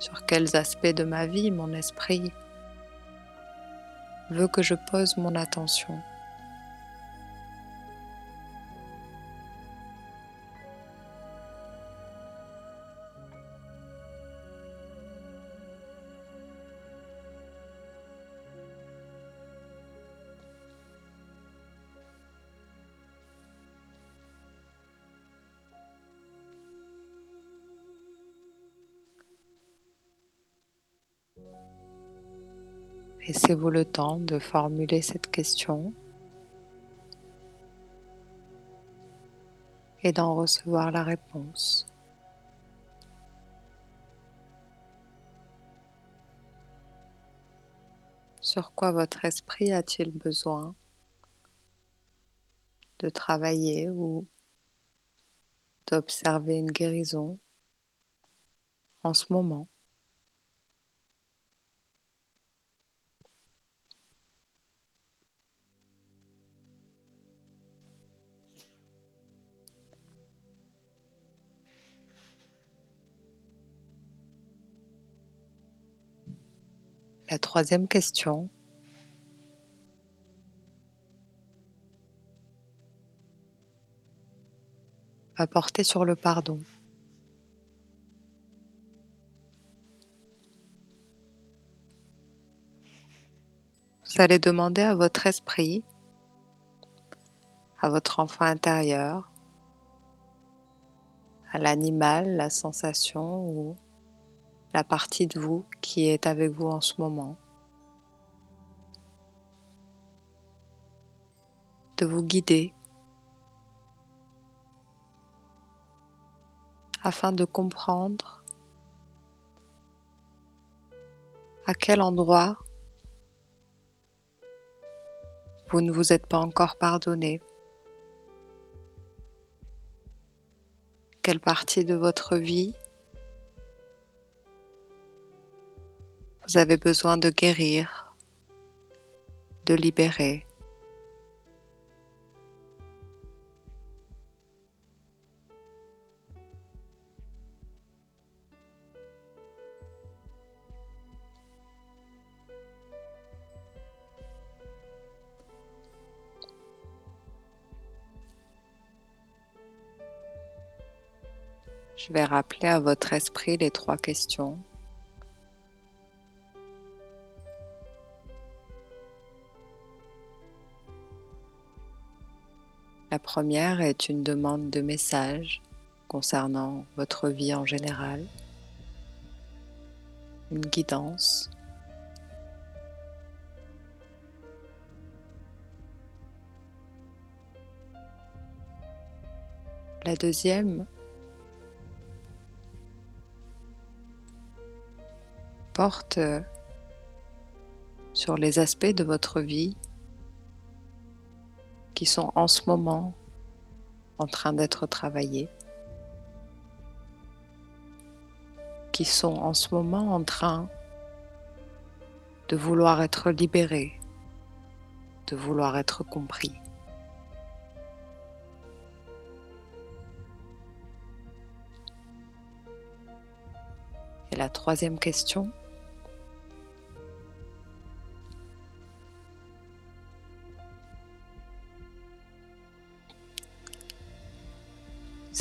Sur quels aspects de ma vie mon esprit veut que je pose mon attention. Laissez-vous le temps de formuler cette question et d'en recevoir la réponse. Sur quoi votre esprit a-t-il besoin de travailler ou d'observer une guérison en ce moment? La troisième question. va porter sur le pardon. Vous allez demander à votre esprit, à votre enfant intérieur, à l'animal, la sensation ou la partie de vous qui est avec vous en ce moment. De vous guider afin de comprendre à quel endroit vous ne vous êtes pas encore pardonné, quelle partie de votre vie Vous avez besoin de guérir, de libérer. Je vais rappeler à votre esprit les trois questions. La première est une demande de message concernant votre vie en général, une guidance. La deuxième porte sur les aspects de votre vie qui sont en ce moment en train d'être travaillés, qui sont en ce moment en train de vouloir être libérés, de vouloir être compris. Et la troisième question,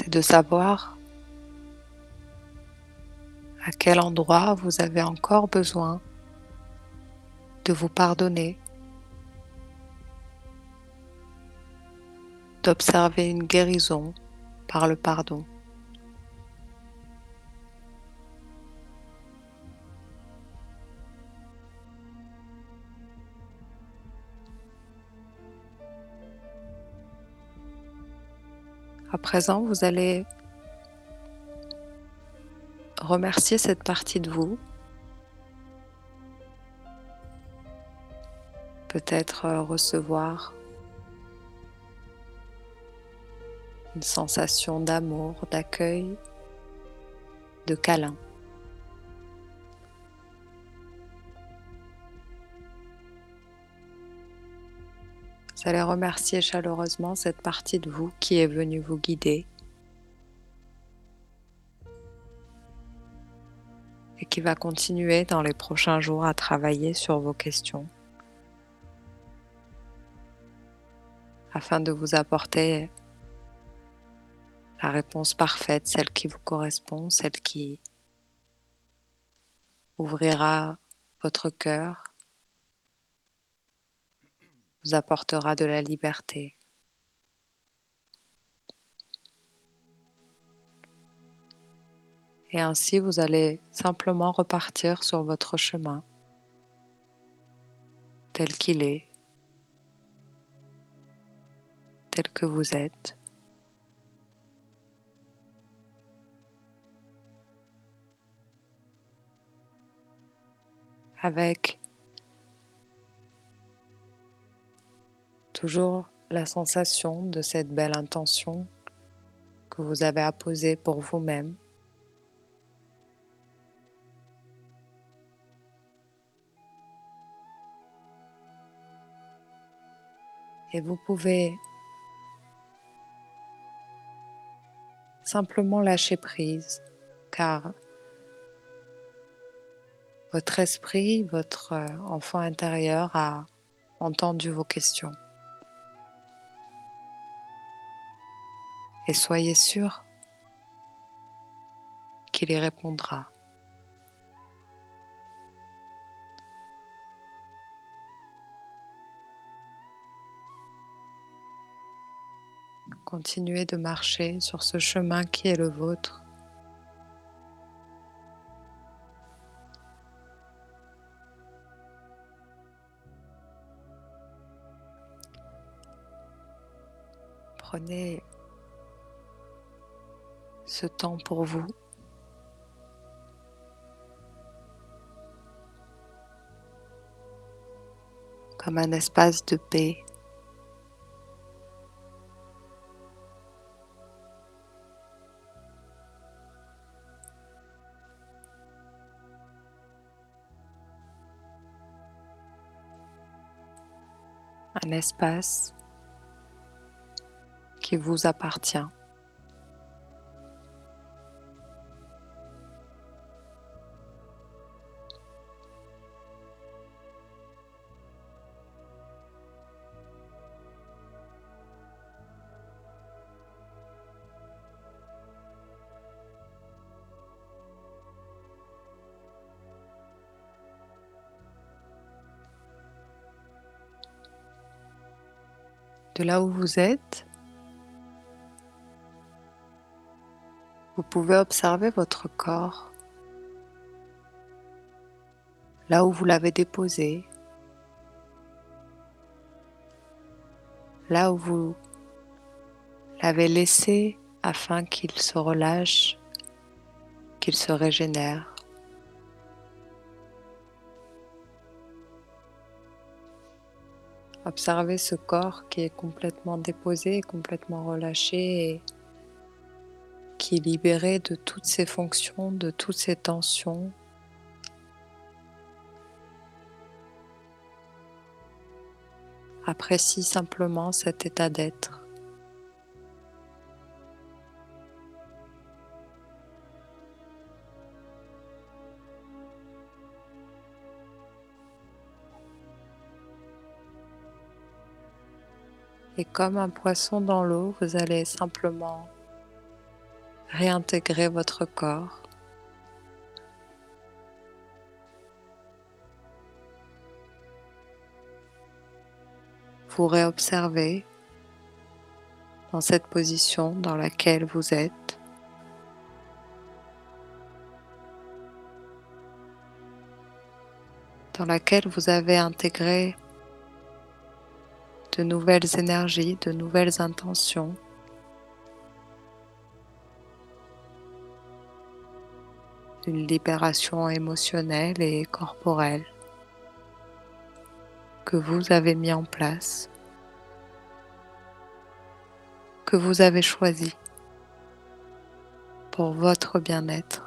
de savoir à quel endroit vous avez encore besoin de vous pardonner, d'observer une guérison par le pardon. À présent, vous allez remercier cette partie de vous. Peut-être euh, recevoir une sensation d'amour, d'accueil, de câlin. Vous allez remercier chaleureusement cette partie de vous qui est venue vous guider et qui va continuer dans les prochains jours à travailler sur vos questions afin de vous apporter la réponse parfaite, celle qui vous correspond, celle qui ouvrira votre cœur, vous apportera de la liberté. Et ainsi, vous allez simplement repartir sur votre chemin tel qu'il est, tel que vous êtes. avec toujours la sensation de cette belle intention que vous avez apposée pour vous-même. Et vous pouvez simplement lâcher prise car votre esprit, votre euh, enfant intérieur a entendu vos questions. Et soyez sûr qu'il y répondra. Continuez de marcher sur ce chemin qui est le vôtre Prenez ce temps pour vous. comme un espace de paix. Un espace qui vous appartient. De là où vous êtes, Vous pouvez observer votre corps, là où vous l'avez déposé, là où vous l'avez laissé afin qu'il se relâche, qu'il se régénère. Observez ce corps qui est complètement déposé, complètement relâché et qui est libéré de toutes ses fonctions, de toutes ses tensions. Apprécie simplement cet état d'être. Et comme un poisson dans l'eau, vous allez simplement réintégrer votre corps. Vous réobservez dans cette position dans laquelle vous êtes. dans laquelle vous avez intégré de nouvelles énergies, de nouvelles intentions. d'une libération émotionnelle et corporelle que vous avez mis en place, que vous avez choisi pour votre bien-être.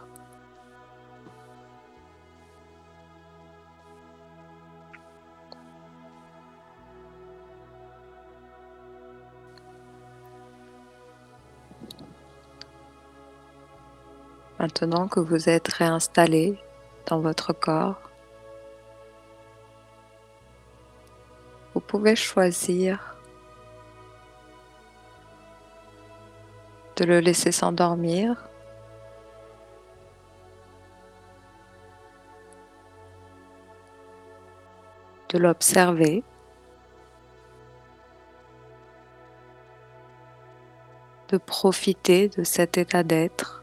Maintenant que vous êtes réinstallé dans votre corps, vous pouvez choisir de le laisser s'endormir. De l'observer. De profiter de cet état d'être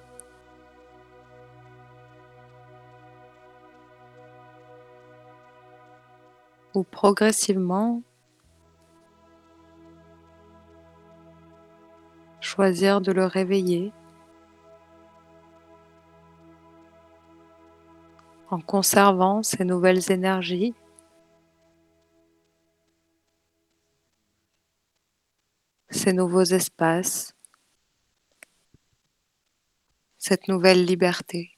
ou progressivement choisir de le réveiller en conservant ces nouvelles énergies ces nouveaux espaces, cette nouvelle liberté.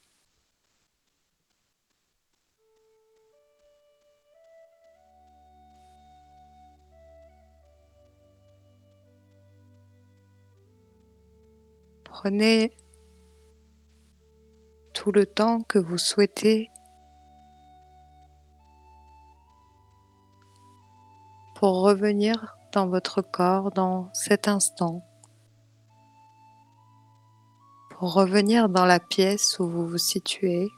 Prenez tout le temps que vous souhaitez pour revenir dans votre corps dans cet instant, pour revenir dans la pièce où vous vous situez,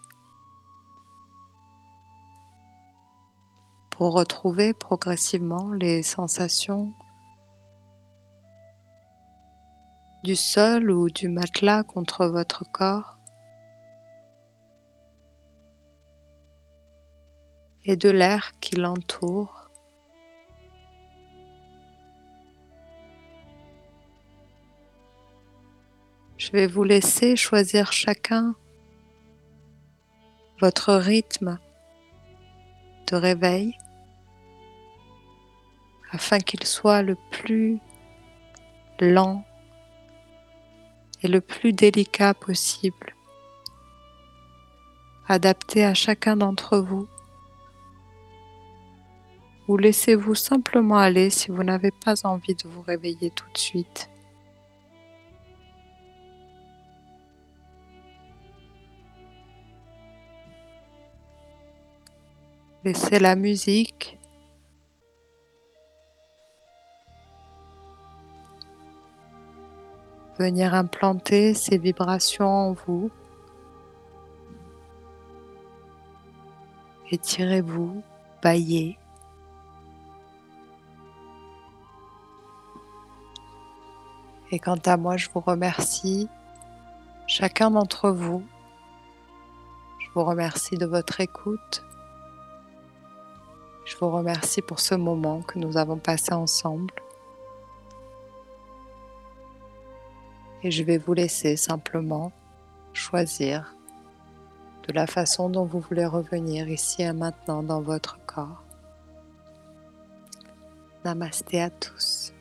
pour retrouver progressivement les sensations du sol ou du matelas contre votre corps et de l'air qui l'entoure. Je vais vous laisser choisir chacun votre rythme de réveil afin qu'il soit le plus lent et le plus délicat possible, adapté à chacun d'entre vous. Ou laissez-vous simplement aller si vous n'avez pas envie de vous réveiller tout de suite. Laissez la musique venir implanter ces vibrations en vous. Étirez-vous, baillez. Et quant à moi, je vous remercie, chacun d'entre vous. Je vous remercie de votre écoute. Je vous remercie pour ce moment que nous avons passé ensemble. Et je vais vous laisser simplement choisir de la façon dont vous voulez revenir ici et maintenant dans votre corps. Namasté à tous.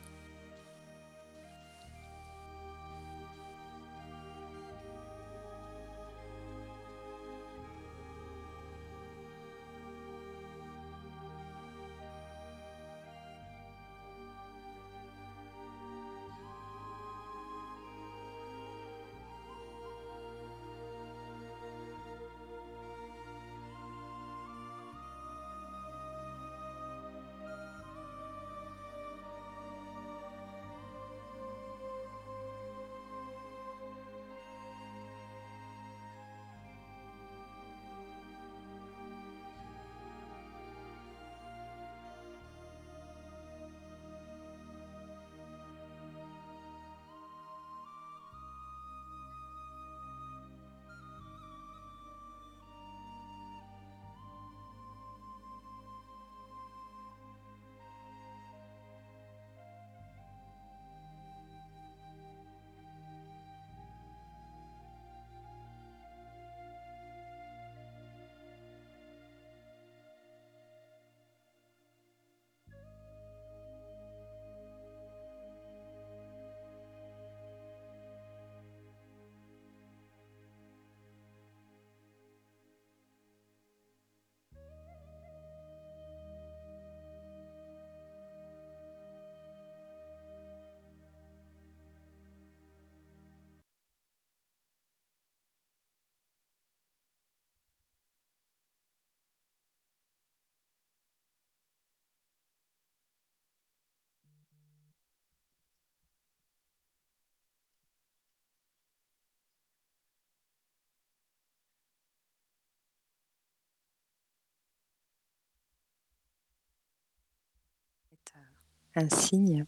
Un signe.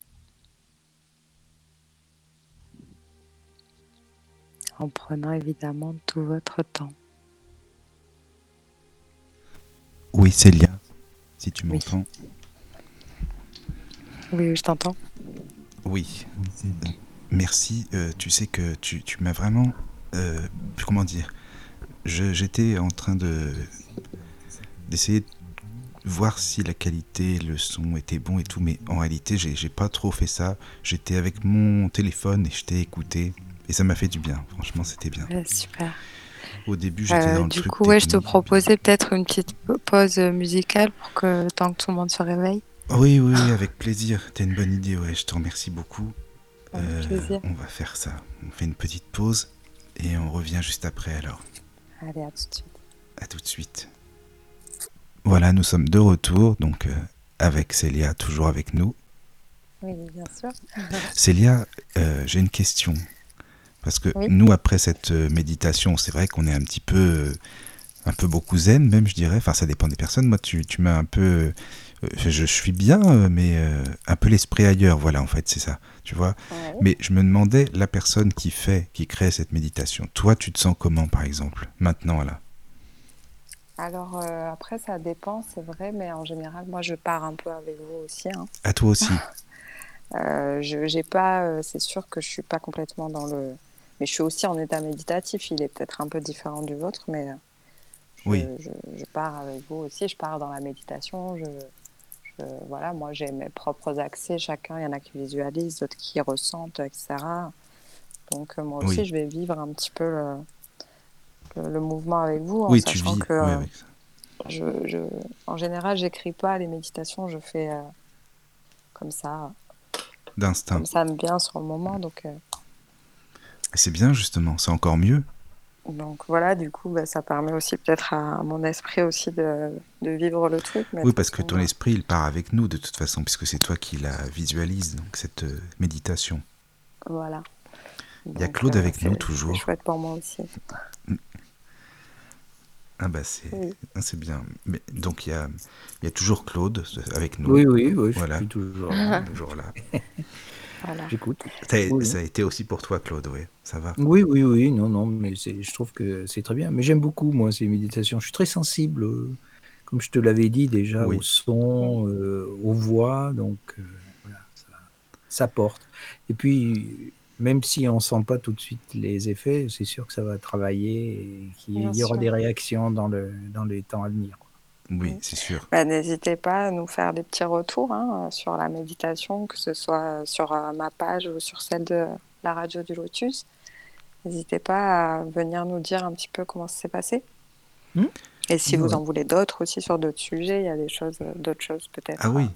En prenant évidemment tout votre temps. Oui, Célia, si tu m'entends. Oui, oui, je t'entends. Oui. Merci. euh, tu sais que tu, tu m'as vraiment. euh, comment dire J'étais en train de d'essayer de voir si la qualité, le son était bon et tout, mais en réalité, j'ai pas trop fait ça. J'étais avec mon téléphone et je t'ai écouté. Et ça m'a fait du bien. Franchement, c'était bien. Ouais, super. Au début, j'étais Euh, dans le du truc coup, ouais, je te proposais peut-être une petite pause musicale pour que tant que tout le monde se réveille. Oui, oui, oui, avec plaisir. T'as une bonne idée, ouais. Je te remercie beaucoup. Avec Euh, plaisir. on va faire ça. On fait une petite pause et on revient juste après alors. Allez, à tout de suite. À tout de suite. Voilà, nous sommes de retour, donc euh, avec Célia, toujours avec nous. Oui, bien sûr. Célia, euh, j'ai une question. Parce que Oui. nous, après cette euh, méditation, c'est vrai qu'on est un petit peu, un peu beaucoup zen, même, je dirais. Enfin, ça dépend des personnes. Moi, tu, tu m'as un peu. je, je suis bien, mais euh, un peu l'esprit ailleurs. Voilà, en fait, c'est ça. Tu vois Ouais. Mais je me demandais, la personne qui fait, qui crée cette méditation, toi, tu te sens comment, par exemple, maintenant, là? Alors euh, après, ça dépend, c'est vrai, mais en général, moi, je pars un peu avec vous aussi. hein. À toi aussi Euh, je j'ai pas, euh, c'est sûr que je suis pas complètement dans le, mais je suis aussi en état méditatif. Il est peut-être un peu différent du vôtre, mais euh, je, Oui. je, je pars avec vous aussi. Je pars dans la méditation. Je, je- voilà, moi, j'ai mes propres accès. Chacun, il y en a qui visualisent, d'autres qui ressentent, etc. Donc moi aussi, Oui. je vais vivre un petit peu le, le, le mouvement avec vous, en Oui, tu vis. que ouais, euh, je, je, en général, j'écris pas les méditations, je fais euh, comme ça, D'instinct. comme ça me vient sur le moment. Donc, euh, C'est bien, justement, c'est encore mieux. donc voilà, du coup, bah, ça permet aussi peut-être à, à mon esprit aussi de, de vivre le truc. mais Oui, parce que ton esprit, il part avec nous, de toute façon, puisque c'est toi qui la visualise, donc cette euh, méditation. Voilà. Il y a Claude avec nous, toujours. C'est chouette pour moi aussi. Ah bah c'est Oui. ah, c'est bien. Mais, donc il y a, il y a toujours Claude avec nous. Oui, oui, oui, je Voilà. suis toujours là. Toujours là. Voilà. J'écoute. Ça a, Oui. ça a été aussi pour toi, Claude, oui. Ça va? Oui, oui, oui, non, non, mais je trouve que c'est très bien. Mais j'aime beaucoup, moi, ces méditations. Je suis très sensible, euh, comme je te l'avais dit déjà, Oui. au son, euh, aux voix, donc euh, voilà, ça, ça porte. Et puis, même si on sent pas tout de suite les effets, c'est sûr que ça va travailler et qu'il y aura sûr. des réactions dans, le, dans les temps à venir. Oui, c'est sûr. Bah, N'hésitez pas à nous faire des petits retours hein, sur la méditation, que ce soit sur euh, ma page ou sur celle de la radio du Lotus. N'hésitez pas à venir nous dire un petit peu comment ça s'est passé. Hmm. Et si Ouais. vous en voulez d'autres aussi sur d'autres sujets, il y a des choses, d'autres choses peut-être. Ah oui.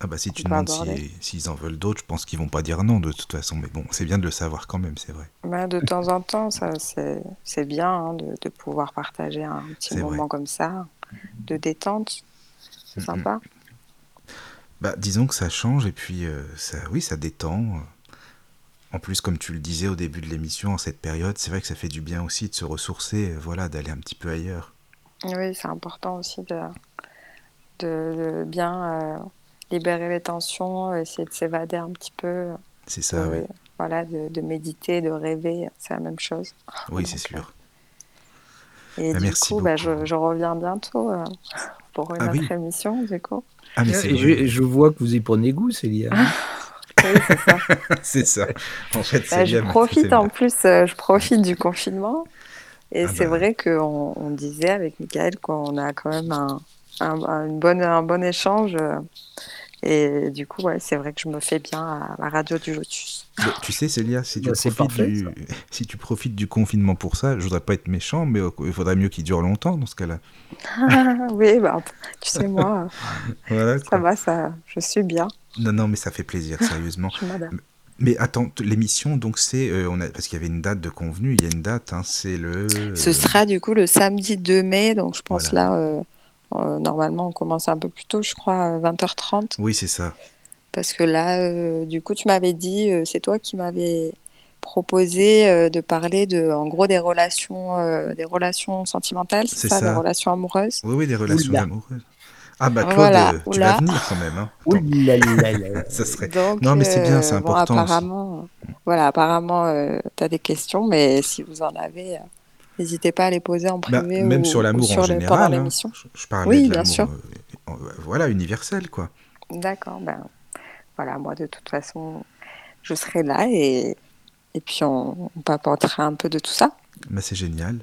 Ah bah si tu demandes aborder. si- s'ils en veulent d'autres, je pense qu'ils vont pas dire non de toute façon. Mais bon, c'est bien de le savoir quand même, c'est vrai. bah, de temps en temps, ça, c'est, bien hein, de, de pouvoir partager un petit vrai. moment comme ça, de détente. C'est Mm, sympa. Bah disons que ça change et puis euh, ça, oui, ça détend. En plus, comme tu le disais au début de l'émission, en cette période, c'est vrai que ça fait du bien aussi de se ressourcer, euh, voilà, d'aller un petit peu ailleurs. Oui, c'est important aussi de, de, de bien euh, libérer les tensions, essayer de s'évader un petit peu, C'est ça, de- oui. voilà, de, de méditer, de rêver, c'est la même chose. Oui, c'est sûr. Et Bah, du merci coup, bah, je, je reviens bientôt euh, pour une Ah autre oui. émission, du coup. Ah mais je, je vois que vous y prenez goût, Célia. Oui, c'est ça. c'est ça. En fait, Bah, je bien. profite en bien. plus, euh, je profite du confinement. Et Ah c'est bah. vrai qu'on on disait avec Michael qu'on a quand même un, un, un- une bonne, un bon échange. euh, Et du coup, ouais, c'est vrai que je me fais bien à la radio du Lotus. Mais tu sais, Célia, si tu, Bah, profites parfait, du, si tu profites du confinement pour ça, je voudrais pas être méchant, mais euh, il faudrait mieux qu'il dure longtemps dans ce cas-là. oui, bah, tu sais, moi, Voilà, ça quoi. va, ça, je suis bien. Non, non, mais ça fait plaisir, sérieusement. Je. Mais attends, l'émission, donc c'est, euh, on a, parce qu'il y avait une date de convenu, il y a une date, hein, c'est le. Ce sera du coup le samedi 2 mai, donc je pense Voilà. là, euh, euh, normalement, on commence un peu plus tôt, je crois, à 20h30. Oui, c'est ça. Parce que là, euh, du coup, tu m'avais dit, euh, c'est toi qui m'avais proposé euh, de parler de, en gros, des relations, euh, des relations sentimentales, c'est ça, des relations amoureuses. Oui, oui, des relations Oula. amoureuses. Ah bah Claude, Voilà, tu vas oula. venir quand même. Hein. Ça serait. Donc, Non, mais c'est bien, c'est bon, important aussi. apparemment, voilà, apparemment, tu as des questions, mais si vous en avez, euh, n'hésitez pas à les poser en Bah, privé même ou, sur ou l'amour en le, général. hein. l'émission. Je, je parlais Oui, de bien sûr. euh, euh, voilà, universel, quoi. D'accord, ben voilà, moi de toute façon, je serai là et, et puis on, on papotera un peu de tout ça. Bah, c'est génial.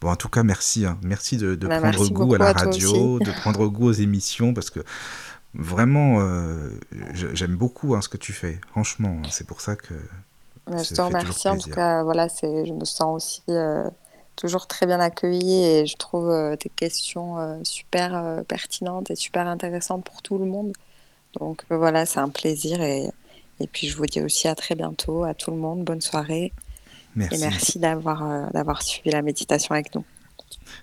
Bon, en tout cas, merci. hein. Merci de, de Bah, prendre merci goût à la à radio, de prendre goût aux émissions, parce que vraiment, euh, j'aime beaucoup hein, ce que tu fais. Franchement, hein. c'est pour ça que Ben, je te remercie en tout cas, voilà, je me sens aussi euh, toujours très bien accueillie et je trouve euh, tes questions euh, super euh, pertinentes et super intéressantes pour tout le monde. Donc euh, voilà, c'est un plaisir et, et puis je vous dis aussi à très bientôt à tout le monde, bonne soirée Merci. et merci d'avoir euh, d'avoir suivi la méditation avec nous.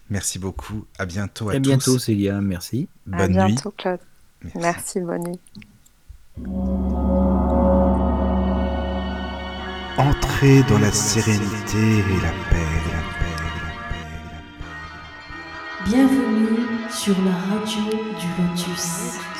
Merci beaucoup. À bientôt à À tous. bientôt, Célia. Merci. à Bonne nuit. bientôt Claude. Merci. Merci, bonne nuit. Entrez dans la sérénité et la paix, Bienvenue sur la radio du Lotus.